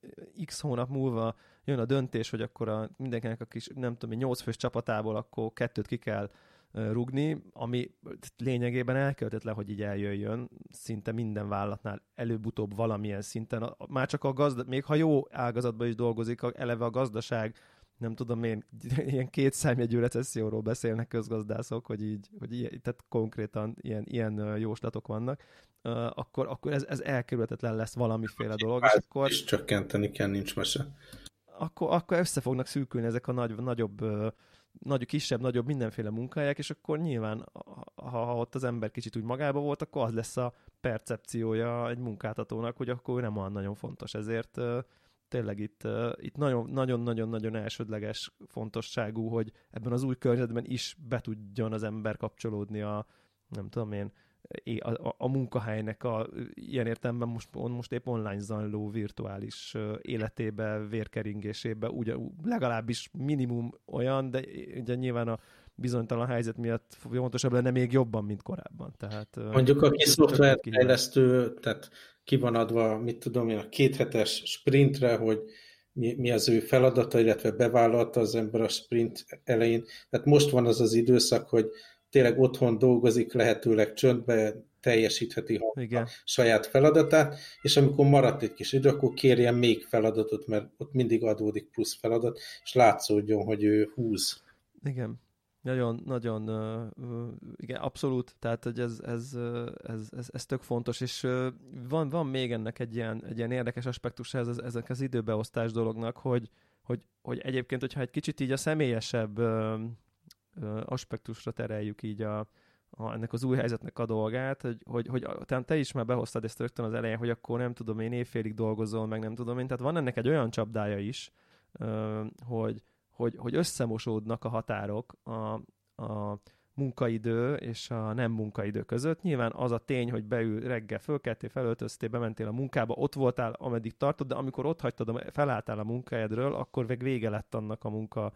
x hónap múlva jön a döntés, hogy akkor a, mindenkinek a kis, nem tudom én, nyolc fős csapatából akkor kettőt ki kell rugni, ami lényegében elköltetlen, hogy így eljöjjön, szinte minden vállalatnál előbb-utóbb valamilyen szinten. Már csak a gazda, még ha jó ágazatban is dolgozik, eleve a gazdaság nem tudom én, ilyen két számjegyű recesszióról beszélnek közgazdászok, hogy így, hogy ilyen, tehát konkrétan ilyen, ilyen jóslatok vannak, akkor, akkor ez, ez elkerülhetetlen lesz valamiféle dolog. És akkor, és csökkenteni kell, nincs mese. Akkor, akkor össze fognak szűkülni ezek a nagy, nagyobb, nagy, kisebb, nagyobb mindenféle munkahelyek, és akkor nyilván, ha, ha ott az ember kicsit úgy magába volt, akkor az lesz a percepciója egy munkáltatónak, hogy akkor nem olyan nagyon fontos. Ezért tényleg itt, itt nagyon-nagyon-nagyon elsődleges fontosságú, hogy ebben az új környezetben is be tudjon az ember kapcsolódni a, nem tudom én, a, a, a munkahelynek a ilyen értelemben most, most épp online zajló virtuális életébe, vérkeringésébe, ugye legalábbis minimum olyan, de ugye nyilván a bizonytalan helyzet miatt fontosabb lenne még jobban, mint korábban. Tehát, Mondjuk aki szoftverfejlesztő, tehát ki van adva, mit tudom én, a kéthetes sprintre, hogy mi, mi az ő feladata, illetve bevállalta az ember a sprint elején. Tehát most van az az időszak, hogy tényleg otthon dolgozik, lehetőleg csöndbe, teljesítheti Igen. a saját feladatát, és amikor maradt egy kis idő, akkor kérjen még feladatot, mert ott mindig adódik plusz feladat, és látszódjon, hogy ő húz. Igen. Nagyon, nagyon, igen, abszolút, tehát hogy ez, ez, ez, ez, ez tök fontos, és van, van még ennek egy ilyen, egy ilyen érdekes aspektus ez, ezek az időbeosztás dolognak, hogy, hogy, hogy egyébként, hogyha egy kicsit így a személyesebb aspektusra tereljük így a, a, ennek az új helyzetnek a dolgát, hogy, hogy, hogy te, te is már behoztad ezt rögtön az elején, hogy akkor nem tudom én évfélig dolgozol, meg nem tudom én, tehát van ennek egy olyan csapdája is, hogy, hogy, hogy összemosódnak a határok a, a munkaidő és a nem munkaidő között. Nyilván az a tény, hogy beül reggel, fölkeltél, felöltöztél, bementél a munkába, ott voltál, ameddig tartod, de amikor ott hagytad, felálltál a munkahelyedről, akkor meg vége lett annak a munka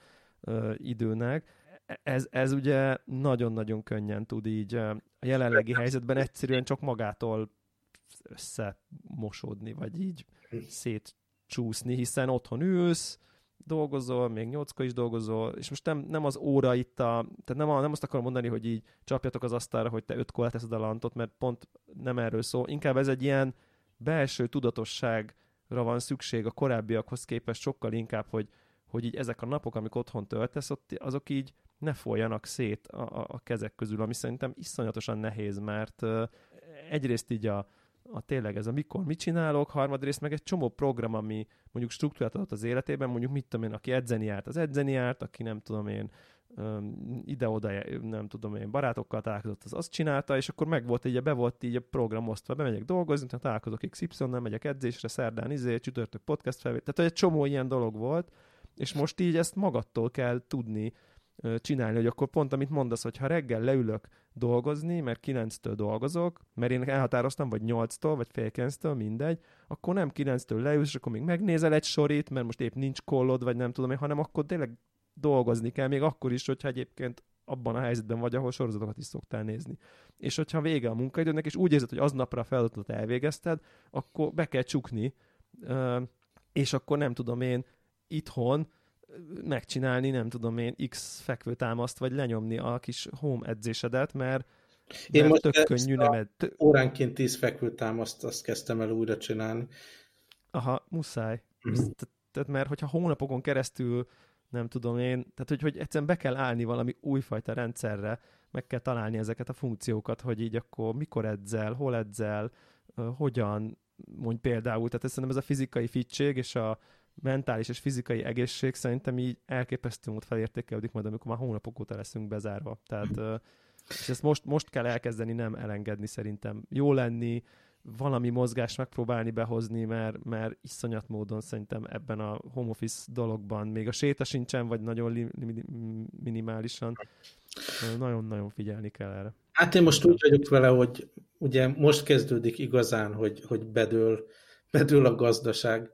időnek. Ez, ez ugye nagyon-nagyon könnyen tud így a jelenlegi helyzetben egyszerűen csak magától összemosódni, vagy így szétcsúszni, hiszen otthon ülsz, dolgozol, még nyolckor is dolgozol, és most nem, nem az óra itt a, tehát nem, a, nem azt akarom mondani, hogy így csapjatok az asztalra, hogy te ötkor leteszed a lantot, mert pont nem erről szól. Inkább ez egy ilyen belső tudatosságra van szükség a korábbiakhoz képest sokkal inkább, hogy, hogy így ezek a napok, amik otthon töltesz, ott, azok így ne folyjanak szét a, a, a kezek közül, ami szerintem iszonyatosan nehéz, mert egyrészt így a, a tényleg ez a mikor mit csinálok, harmadrészt meg egy csomó program, ami mondjuk struktúrát adott az életében, mondjuk mit tudom én, aki edzeni járt, az edzeni járt, aki nem tudom én, ide-oda, nem tudom én, barátokkal találkozott, az azt csinálta, és akkor meg volt így, be volt így a program osztva, bemegyek dolgozni, tehát találkozok XY-nel, megyek edzésre, szerdán izé, csütörtök podcast felvétel, tehát egy csomó ilyen dolog volt, és most így ezt magattól kell tudni csinálni, hogy akkor pont amit mondasz, hogy ha reggel leülök dolgozni, mert 9-től dolgozok, mert én elhatároztam, vagy 8-tól, vagy fél 9-től, mindegy, akkor nem 9-től leülsz, és akkor még megnézel egy sorit, mert most épp nincs kollod, vagy nem tudom én, hanem akkor tényleg dolgozni kell, még akkor is, hogyha egyébként abban a helyzetben vagy, ahol sorozatokat is szoktál nézni. És hogyha vége a munkaidőnek, és úgy érzed, hogy aznapra a feladatot elvégezted, akkor be kell csukni, és akkor nem tudom én, itthon megcsinálni, nem tudom én, X fekvőtámaszt, vagy lenyomni a kis home edzésedet, mert, én mert most tök könnyű nem ed... Óránként 10 fekvőtámaszt azt kezdtem el újra csinálni. Aha, muszáj. Mm-hmm. Tehát, mert hogyha hónapokon keresztül nem tudom én, tehát hogy, hogy egyszerűen be kell állni valami újfajta rendszerre, meg kell találni ezeket a funkciókat, hogy így akkor mikor edzel, hol edzel, hogyan, mondj például, tehát szerintem ez a fizikai fittség és a mentális és fizikai egészség szerintem így elképesztő mód felértékelődik majd, amikor már hónapok óta leszünk bezárva. Tehát és ezt most, most kell elkezdeni nem elengedni szerintem. Jó lenni, valami mozgást megpróbálni behozni, mert, mert iszonyat módon szerintem ebben a home office dologban még a séta sincsen, vagy nagyon li, li, minimálisan. Nagyon-nagyon figyelni kell erre. Hát én most úgy vagyok vele, hogy ugye most kezdődik igazán, hogy, hogy bedől, bedől a gazdaság,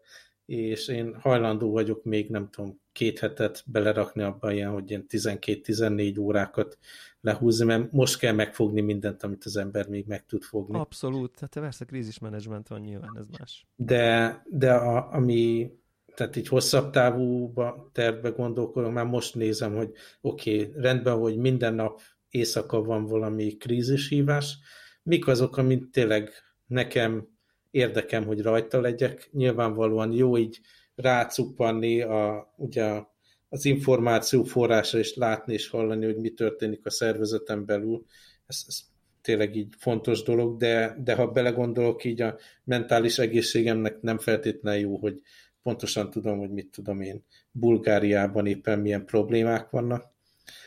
és én hajlandó vagyok még nem tudom, két hetet belerakni abban ilyen, hogy ilyen 12-14 órákat lehúzni, mert most kell megfogni mindent, amit az ember még meg tud fogni. Abszolút, tehát persze krízismenedzsment van nyilván, ez más. De, de a, ami, tehát így hosszabb távú tervbe gondolkodom, már most nézem, hogy oké, okay, rendben, hogy minden nap éjszaka van valami krízishívás, mik azok, amit tényleg nekem érdekem, hogy rajta legyek. Nyilvánvalóan jó így rácuppanni a, ugye az információ forrása és látni és hallani, hogy mi történik a szervezeten belül. Ez, ez tényleg így fontos dolog, de, de ha belegondolok, így a mentális egészségemnek nem feltétlenül jó, hogy pontosan tudom, hogy mit tudom én, Bulgáriában éppen milyen problémák vannak,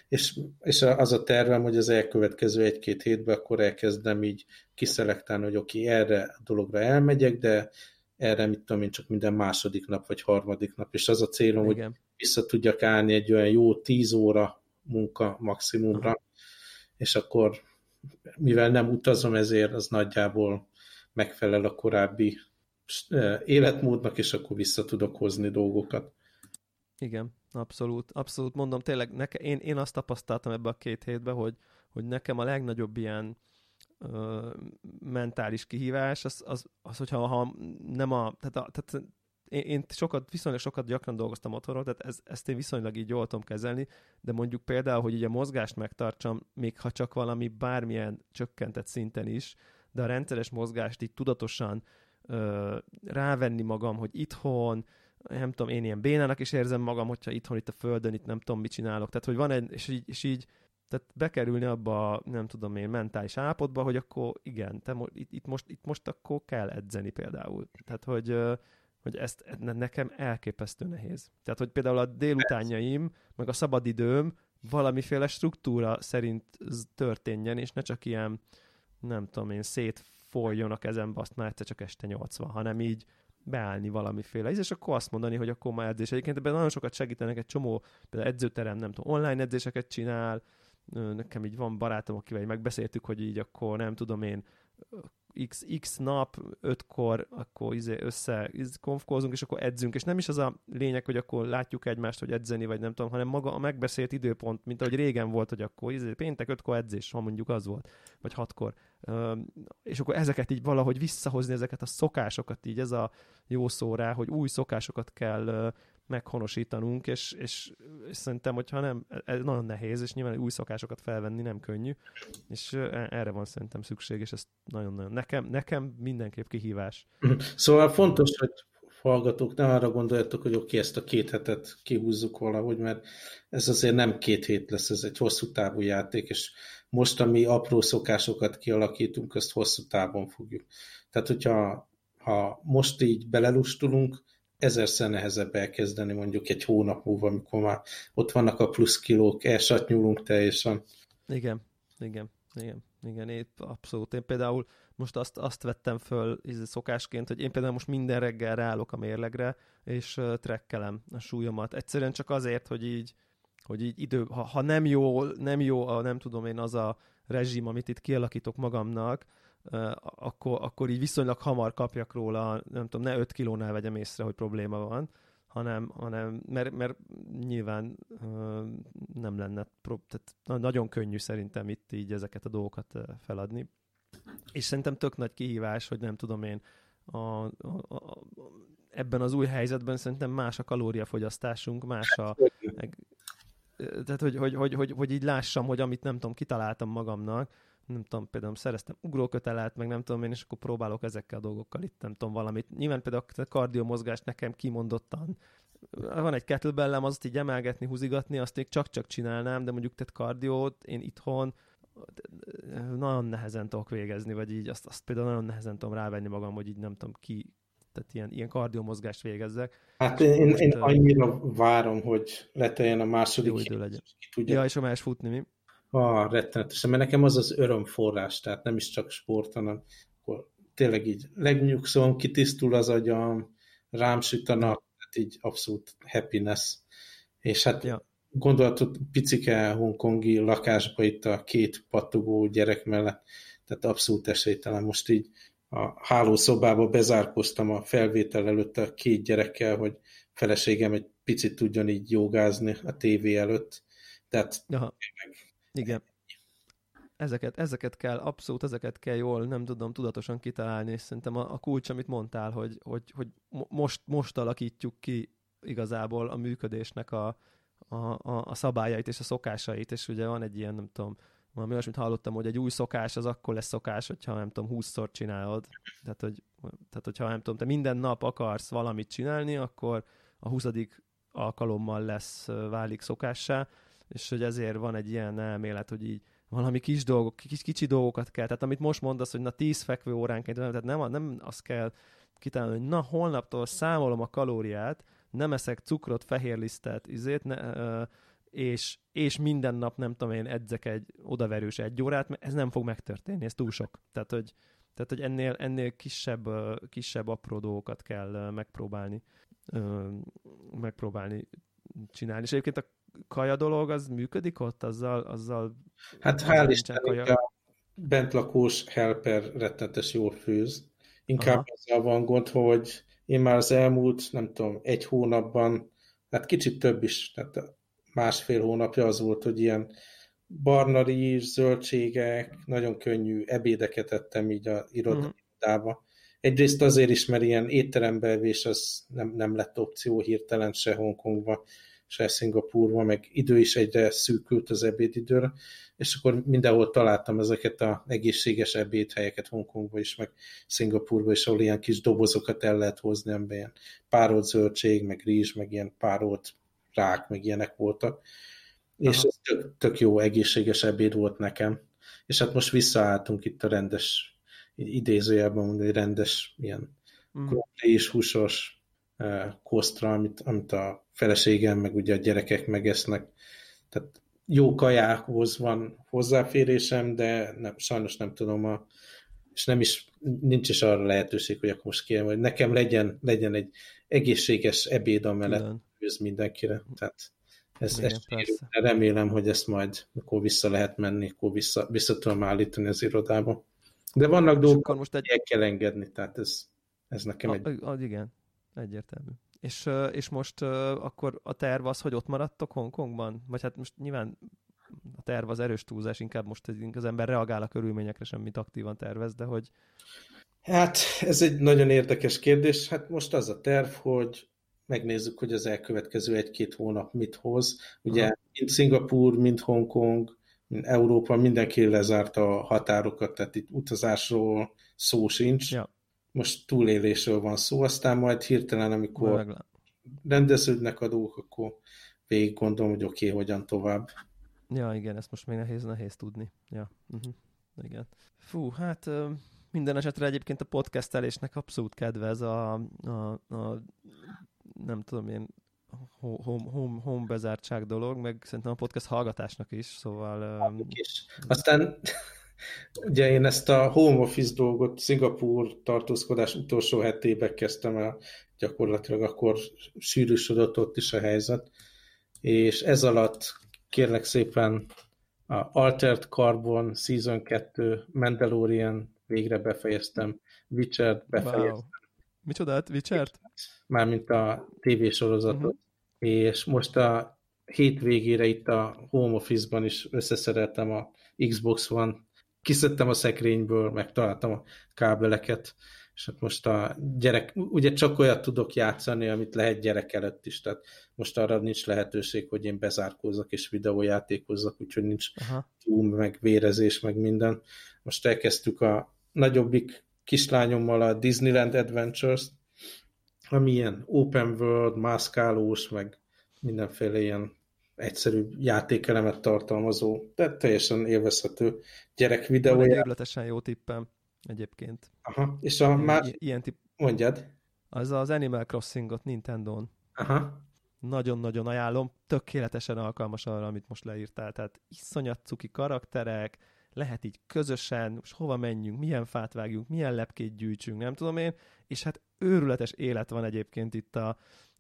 és, és az a tervem, hogy az elkövetkező egy-két hétben akkor elkezdem így kiszelektálni, hogy oké, okay, erre a dologra elmegyek, de erre, mit tudom én, csak minden második nap, vagy harmadik nap, és az a célom, Igen. hogy vissza tudjak állni egy olyan jó tíz óra munka maximumra, Aha. és akkor, mivel nem utazom, ezért az nagyjából megfelel a korábbi életmódnak, és akkor vissza tudok hozni dolgokat. Igen, abszolút, abszolút mondom, tényleg neke, én, én azt tapasztaltam ebbe a két hétben, hogy, hogy nekem a legnagyobb ilyen ö, mentális kihívás, az, az, az hogyha ha nem a, tehát, a, tehát én, én sokat, viszonylag sokat gyakran dolgoztam otthonról, tehát ez, ezt én viszonylag így jól tudom kezelni, de mondjuk például, hogy így a mozgást megtartsam, még ha csak valami bármilyen csökkentett szinten is, de a rendszeres mozgást így tudatosan ö, rávenni magam, hogy itthon, nem tudom, én ilyen bénának is érzem magam, hogyha itthon itt a földön, itt nem tudom, mit csinálok. Tehát, hogy van egy, és így, és így tehát bekerülni abba, nem tudom én, mentális állapotba, hogy akkor igen, te mo- itt, itt, most, itt most akkor kell edzeni például. Tehát, hogy, hogy ezt nekem elképesztő nehéz. Tehát, hogy például a délutánjaim, meg a szabadidőm valamiféle struktúra szerint történjen, és ne csak ilyen, nem tudom én, szétfoljon a kezembe, azt már egyszer csak este 80, hanem így, beállni valamiféle, és akkor azt mondani, hogy akkor már edzés. Egyébként ebben nagyon sokat segítenek egy csomó, például edzőterem, nem tudom, online edzéseket csinál, nekem így van barátom, akivel megbeszéltük, hogy így akkor nem tudom én, x, x nap, ötkor, akkor izé össze konfkózunk, és akkor edzünk, és nem is az a lényeg, hogy akkor látjuk egymást, hogy edzeni, vagy nem tudom, hanem maga a megbeszélt időpont, mint ahogy régen volt, hogy akkor izé, péntek ötkor edzés, ha mondjuk az volt, vagy hatkor. És akkor ezeket így valahogy visszahozni, ezeket a szokásokat, így ez a jó szó rá, hogy új szokásokat kell meghonosítanunk, és, és, és szerintem, hogyha nem, ez nagyon nehéz, és nyilván új szokásokat felvenni nem könnyű, és e, erre van szerintem szükség, és ez nagyon-nagyon, nekem, nekem mindenképp kihívás. Szóval fontos, hogy hallgatók, ne arra gondoljatok, hogy oké, ezt a két hetet kihúzzuk valahogy, mert ez azért nem két hét lesz, ez egy hosszú távú játék, és most, ami apró szokásokat kialakítunk, azt hosszú távon fogjuk. Tehát, hogyha ha most így belelustulunk, ezerszer nehezebb elkezdeni mondjuk egy hónap múlva, amikor már ott vannak a plusz kilók, elsatnyúlunk teljesen. Igen, igen, igen, igen, épp abszolút. Én például most azt, azt vettem föl szokásként, hogy én például most minden reggel ráállok a mérlegre, és trekkelem a súlyomat. Egyszerűen csak azért, hogy így, hogy így idő, ha, ha nem jó, nem jó a, nem tudom én, az a rezsim, amit itt kialakítok magamnak, akkor, akkor így viszonylag hamar kapjak róla, nem tudom, ne 5 kilónál vegyem észre, hogy probléma van, hanem, hanem mert, mert nyilván nem lenne, tehát nagyon könnyű szerintem itt így ezeket a dolgokat feladni. És szerintem tök nagy kihívás, hogy nem tudom én, a, a, a, ebben az új helyzetben szerintem más a kalóriafogyasztásunk, más a... Tehát, hogy, hogy, hogy, hogy, hogy így lássam, hogy amit nem tudom, kitaláltam magamnak, nem tudom, például szereztem ugrókötelet, meg nem tudom én, és akkor próbálok ezekkel a dolgokkal itt, nem tudom, valamit. Nyilván például a kardiomozgás nekem kimondottan van egy kettlebellem, azt így emelgetni, húzigatni, azt még csak-csak csinálnám, de mondjuk tehát kardiót én itthon nagyon nehezen tudok végezni, vagy így azt, azt például nagyon nehezen tudom rávenni magam, hogy így nem tudom ki, tehát ilyen, ilyen kardiomozgást végezzek. Hát én, most, én annyira várom, hogy leteljen a második. Jó idő legyen. Tudja. Ja, és a más futni, mi? Ah, rettenetesen, mert nekem az az örömforrás, tehát nem is csak sport, hanem akkor tényleg így legnyugszom, kitisztul az agyam, rám süt a nap, tehát így abszolút happiness. És hát ja. gondolhatod picike hongkongi lakásba itt a két pattogó gyerek mellett, tehát abszolút esélytelen. Most így a hálószobába bezárkoztam a felvétel előtt a két gyerekkel, hogy feleségem egy picit tudjon így jogázni a tévé előtt. Tehát Aha. Igen. Ezeket, ezeket kell, abszolút ezeket kell jól, nem tudom, tudatosan kitalálni, és szerintem a, a kulcs, amit mondtál, hogy, hogy, hogy most, most alakítjuk ki igazából a működésnek a, a, a, a szabályait és a szokásait, és ugye van egy ilyen, nem tudom, valami olyasmit hallottam, hogy egy új szokás az akkor lesz szokás, hogyha nem tudom, húszszor csinálod. Tehát, hogy, tehát hogyha nem tudom, te minden nap akarsz valamit csinálni, akkor a huszadik alkalommal lesz, válik szokássá, és hogy ezért van egy ilyen elmélet, hogy így valami kis dolgok, kis, kicsi dolgokat kell. Tehát amit most mondasz, hogy na tíz fekvő óránként, tehát nem, nem azt kell kitalálni, hogy na holnaptól számolom a kalóriát, nem eszek cukrot, fehérlisztet, izét, ne, és, és minden nap, nem tudom én, edzek egy odaverős egy órát, mert ez nem fog megtörténni, ez túl sok. Tehát, hogy, tehát, hogy ennél, ennél kisebb, kisebb apró dolgokat kell megpróbálni megpróbálni csinálni. És egyébként a kaja dolog, az működik ott? Azzal, azzal hát hál' Istennek a bentlakós helper rettenetes jól főz. Inkább Aha. azzal van gond, hogy én már az elmúlt, nem tudom, egy hónapban, hát kicsit több is, tehát másfél hónapja az volt, hogy ilyen barna rizs, zöldségek, nagyon könnyű ebédeket ettem így a irodába. Uh-huh. Egyrészt azért is, mert ilyen étterembelvés az nem, nem lett opció hirtelen se Hongkongba, se Szingapurban, meg idő is egyre szűkült az ebédidőre, és akkor mindenhol találtam ezeket a egészséges ebédhelyeket Hongkongban is, meg Szingapurban is, ahol ilyen kis dobozokat el lehet hozni, amiben ilyen párolt zöldség, meg rizs, meg ilyen párolt rák, meg ilyenek voltak. Aha. És ez tök, tök jó, egészséges ebéd volt nekem. És hát most visszaálltunk itt a rendes, idézőjelben mondani, rendes ilyen mm. és húsos kosztra, amit, amit a feleségem, meg ugye a gyerekek megesznek. Tehát jó kajához van hozzáférésem, de nem, sajnos nem tudom, a, és nem is, nincs is arra lehetőség, hogy akkor most kérem, hogy nekem legyen, legyen egy egészséges ebéd, amellett főz mindenkire. Tehát ez, Igen, ez remélem, hogy ezt majd, mikor vissza lehet menni, akkor vissza, vissza tudom állítani az irodába. De vannak dolgok, most egy... el kell engedni, tehát ez, ez nekem a, egy... A, igen, egyértelmű. És, és most akkor a terv az, hogy ott maradtok Hongkongban? Vagy hát most nyilván a terv az erős túlzás, inkább most az ember reagál a körülményekre, semmit aktívan tervez, de hogy... Hát ez egy nagyon érdekes kérdés. Hát most az a terv, hogy megnézzük, hogy az elkövetkező egy-két hónap mit hoz. Ugye Aha. mind Szingapúr, mind Hongkong, mind Európa, mindenki lezárta a határokat, tehát itt utazásról szó sincs. Ja most túlélésről van szó, aztán majd hirtelen, amikor rendeződnek a dolgok, akkor végig gondolom, hogy oké, okay, hogyan tovább. Ja, igen, ezt most még nehéz, nehéz tudni. Ja, uh-huh. igen. Fú, hát minden esetre egyébként a podcastelésnek abszolút kedvez a, a, a nem tudom én, home, home, home bezártság dolog, meg szerintem a podcast hallgatásnak is, szóval... Um... Is. Aztán Ugye én ezt a home office dolgot Szingapúr tartózkodás utolsó hetébe kezdtem el, gyakorlatilag akkor sűrűsödött ott is a helyzet, és ez alatt kérlek szépen a Altered Carbon Season 2 Mandalorian végre befejeztem, Witcher-t befejeztem. Wow. Micsodát? Witcher-t? Mármint a tévésorozatot. Uh-huh. És most a hétvégére itt a home office-ban is összeszereltem a Xbox One kiszedtem a szekrényből, megtaláltam a kábeleket, és hát most a gyerek, ugye csak olyat tudok játszani, amit lehet gyerek előtt is, tehát most arra nincs lehetőség, hogy én bezárkózzak és videójátékozzak, úgyhogy nincs túl, meg vérezés, meg minden. Most elkezdtük a nagyobbik kislányommal a Disneyland Adventures, ami ilyen open world, mászkálós, meg mindenféle ilyen egyszerű játékelemet tartalmazó, de teljesen élvezhető gyerekvideója. Van egy őrületesen jó tippem egyébként. Aha, és a más... I- ilyen tipp... Mondjad. Az az Animal Crossingot Nintendo-n. Aha. Nagyon-nagyon ajánlom, tökéletesen alkalmas arra, amit most leírtál. Tehát iszonyat cuki karakterek, lehet így közösen, most hova menjünk, milyen fát vágjunk, milyen lepkét gyűjtsünk, nem tudom én, és hát őrületes élet van egyébként itt a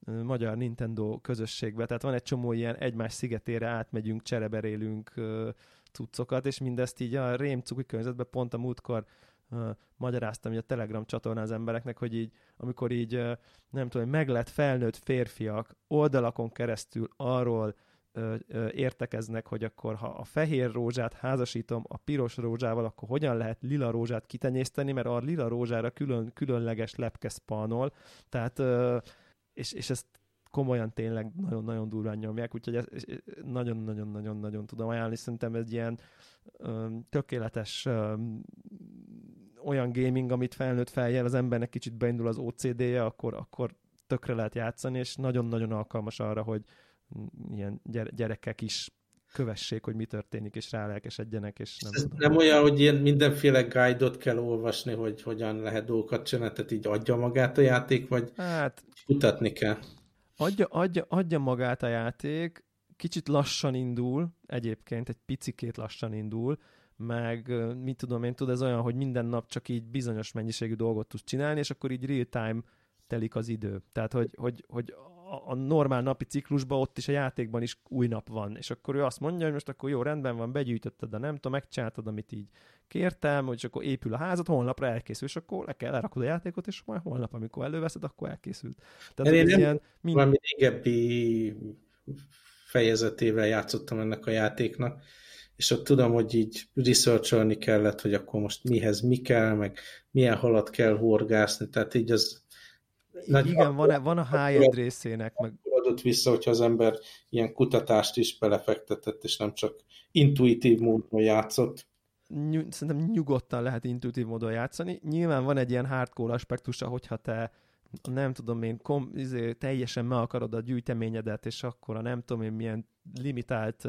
magyar Nintendo közösségben, tehát van egy csomó ilyen egymás szigetére átmegyünk, csereberélünk cuccokat, és mindezt így a rém cuki környezetben pont a múltkor magyaráztam így a Telegram csatornán az embereknek, hogy így, amikor így, nem tudom, meg felnőtt férfiak oldalakon keresztül arról értekeznek, hogy akkor ha a fehér rózsát házasítom a piros rózsával, akkor hogyan lehet lila rózsát kitenyészteni, mert a lila rózsára külön, különleges lepke spanol, tehát és, és ezt komolyan tényleg nagyon-nagyon durván nyomják, úgyhogy nagyon-nagyon-nagyon-nagyon tudom ajánlani, szerintem ez ilyen ö, tökéletes ö, olyan gaming, amit felnőtt feljel, az embernek kicsit beindul az OCD-je, akkor, akkor tökre lehet játszani, és nagyon-nagyon alkalmas arra, hogy, ilyen gyerekek is kövessék, hogy mi történik, és rálelkesedjenek, és nem Ez nem olyan, hogy ilyen mindenféle guide-ot kell olvasni, hogy hogyan lehet dolgokat csinálni, tehát így adja magát a játék, vagy hát, kutatni kell? Adja, adja, adja magát a játék, kicsit lassan indul, egyébként egy picikét lassan indul, meg mit tudom én, tud ez olyan, hogy minden nap csak így bizonyos mennyiségű dolgot tudsz csinálni, és akkor így real time telik az idő. Tehát, hogy, hogy, hogy a normál napi ciklusban ott is a játékban is új nap van, és akkor ő azt mondja, hogy most akkor jó, rendben van, begyűjtötted, de nem tudom, megcsináltad, amit így kértem, hogy akkor épül a házad, holnapra elkészül, és akkor le kell lerakod a játékot, és majd holnap, amikor előveszed, akkor elkészült. Tehát én ilyen, mind... valami régebbi fejezetével játszottam ennek a játéknak, és ott tudom, hogy így researcholni kellett, hogy akkor most mihez mi kell, meg milyen halat kell horgászni, tehát így az nagy Igen, van, -e, van a high-end részének. Meg... Adott vissza, hogyha az ember ilyen kutatást is belefektetett, és nem csak intuitív módon játszott. Ny- szerintem nyugodtan lehet intuitív módon játszani. Nyilván van egy ilyen hardcore aspektusa, hogyha te nem tudom én, kom, izé, teljesen meg akarod a gyűjteményedet, és akkor a nem tudom én milyen limitált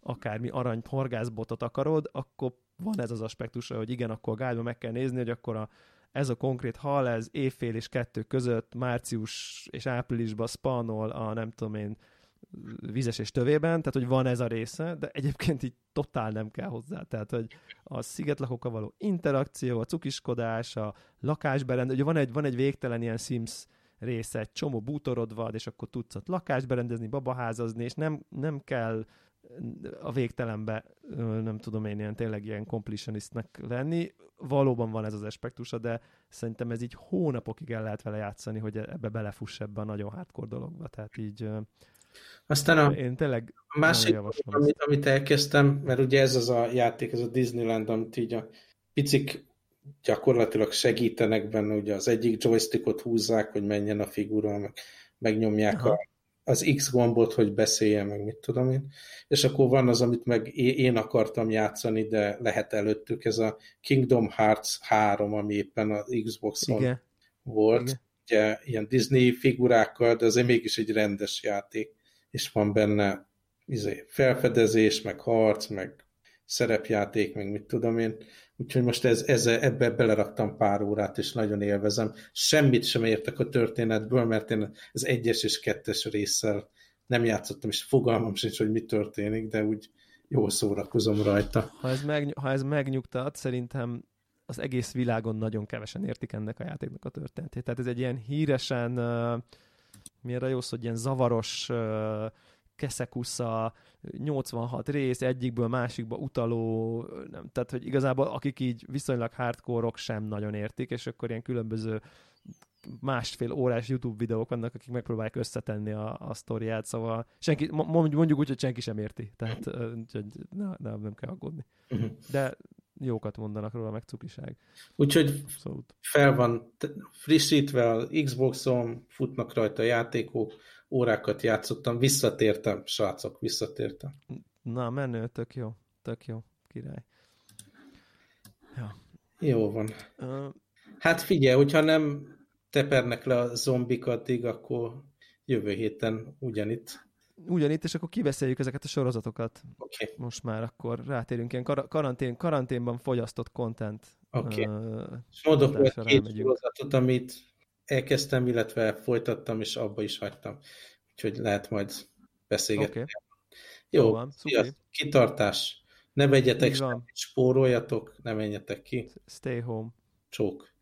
akármi arany horgászbotot akarod, akkor van ez az aspektusa, hogy igen, akkor a meg kell nézni, hogy akkor a ez a konkrét hal, ez évfél és kettő között, március és áprilisban spanol a nem tudom én vizes és tövében, tehát hogy van ez a része, de egyébként így totál nem kell hozzá. Tehát, hogy a szigetlakokkal való interakció, a cukiskodás, a lakásberendezés, ugye van egy, van egy végtelen ilyen Sims része, egy csomó bútorod van, és akkor tudsz ott lakásberendezni, babaházazni, és nem, nem kell a végtelenbe, nem tudom én, ilyen tényleg ilyen completionistnek lenni. Valóban van ez az aspektusa, de szerintem ez így hónapokig el lehet vele játszani, hogy ebbe belefuss ebbe a nagyon hardcore dologba. Tehát így aztán a, én tényleg a másik, amit, amit elkezdtem, mert ugye ez az a játék, ez a Disneyland, amit így a picik gyakorlatilag segítenek benne, ugye az egyik joystickot húzzák, hogy menjen a figura, meg megnyomják Aha. a az X gombot, hogy beszéljen, meg mit tudom én. És akkor van az, amit meg én akartam játszani, de lehet előttük, ez a Kingdom Hearts 3, ami éppen az Xbox-on Igen. volt. Igen. Ugye ilyen Disney figurákkal, de azért mégis egy rendes játék, és van benne izé, felfedezés, meg harc, meg szerepjáték, meg mit tudom én. Úgyhogy most ez, ez, ebbe beleraktam pár órát, és nagyon élvezem. Semmit sem értek a történetből, mert én az egyes és kettes résszel nem játszottam, és fogalmam sincs, hogy mi történik, de úgy jól szórakozom rajta. Ha ez, meg, ha ez megnyugtat, szerintem az egész világon nagyon kevesen értik ennek a játéknak a történetét. Tehát ez egy ilyen híresen, uh, milyen jó szó, hogy ilyen zavaros uh, keszekusza, 86 rész, egyikből másikba utaló, nem, tehát hogy igazából akik így viszonylag hardcore sem nagyon értik, és akkor ilyen különböző másfél órás YouTube videók vannak, akik megpróbálják összetenni a, a sztoriát, szóval senki, mondjuk úgy, hogy senki sem érti, tehát úgyhogy ne, nem, nem kell aggódni. Uh-huh. De jókat mondanak róla, meg cukiság. Úgyhogy Abszolút. fel van frissítve az Xbox-on, futnak rajta a játékok, órákat játszottam, visszatértem, srácok, visszatértem. Na, menő, tök jó, tök jó, király. Ja. Jó van. Uh, hát figyelj, hogyha nem tepernek le a zombik addig, akkor jövő héten ugyanitt. Ugyanitt, és akkor kiveszeljük ezeket a sorozatokat. Okay. Most már akkor rátérünk ilyen kar- karantén, karanténban fogyasztott content. Oké. Okay. Uh, és mondok volt két sorozatot, amit elkezdtem, illetve folytattam, és abba is hagytam. Úgyhogy lehet majd beszélgetni. Okay. Jó, van, kitartás. Ne vegyetek spóroljatok, ne menjetek ki. Stay home. Csók.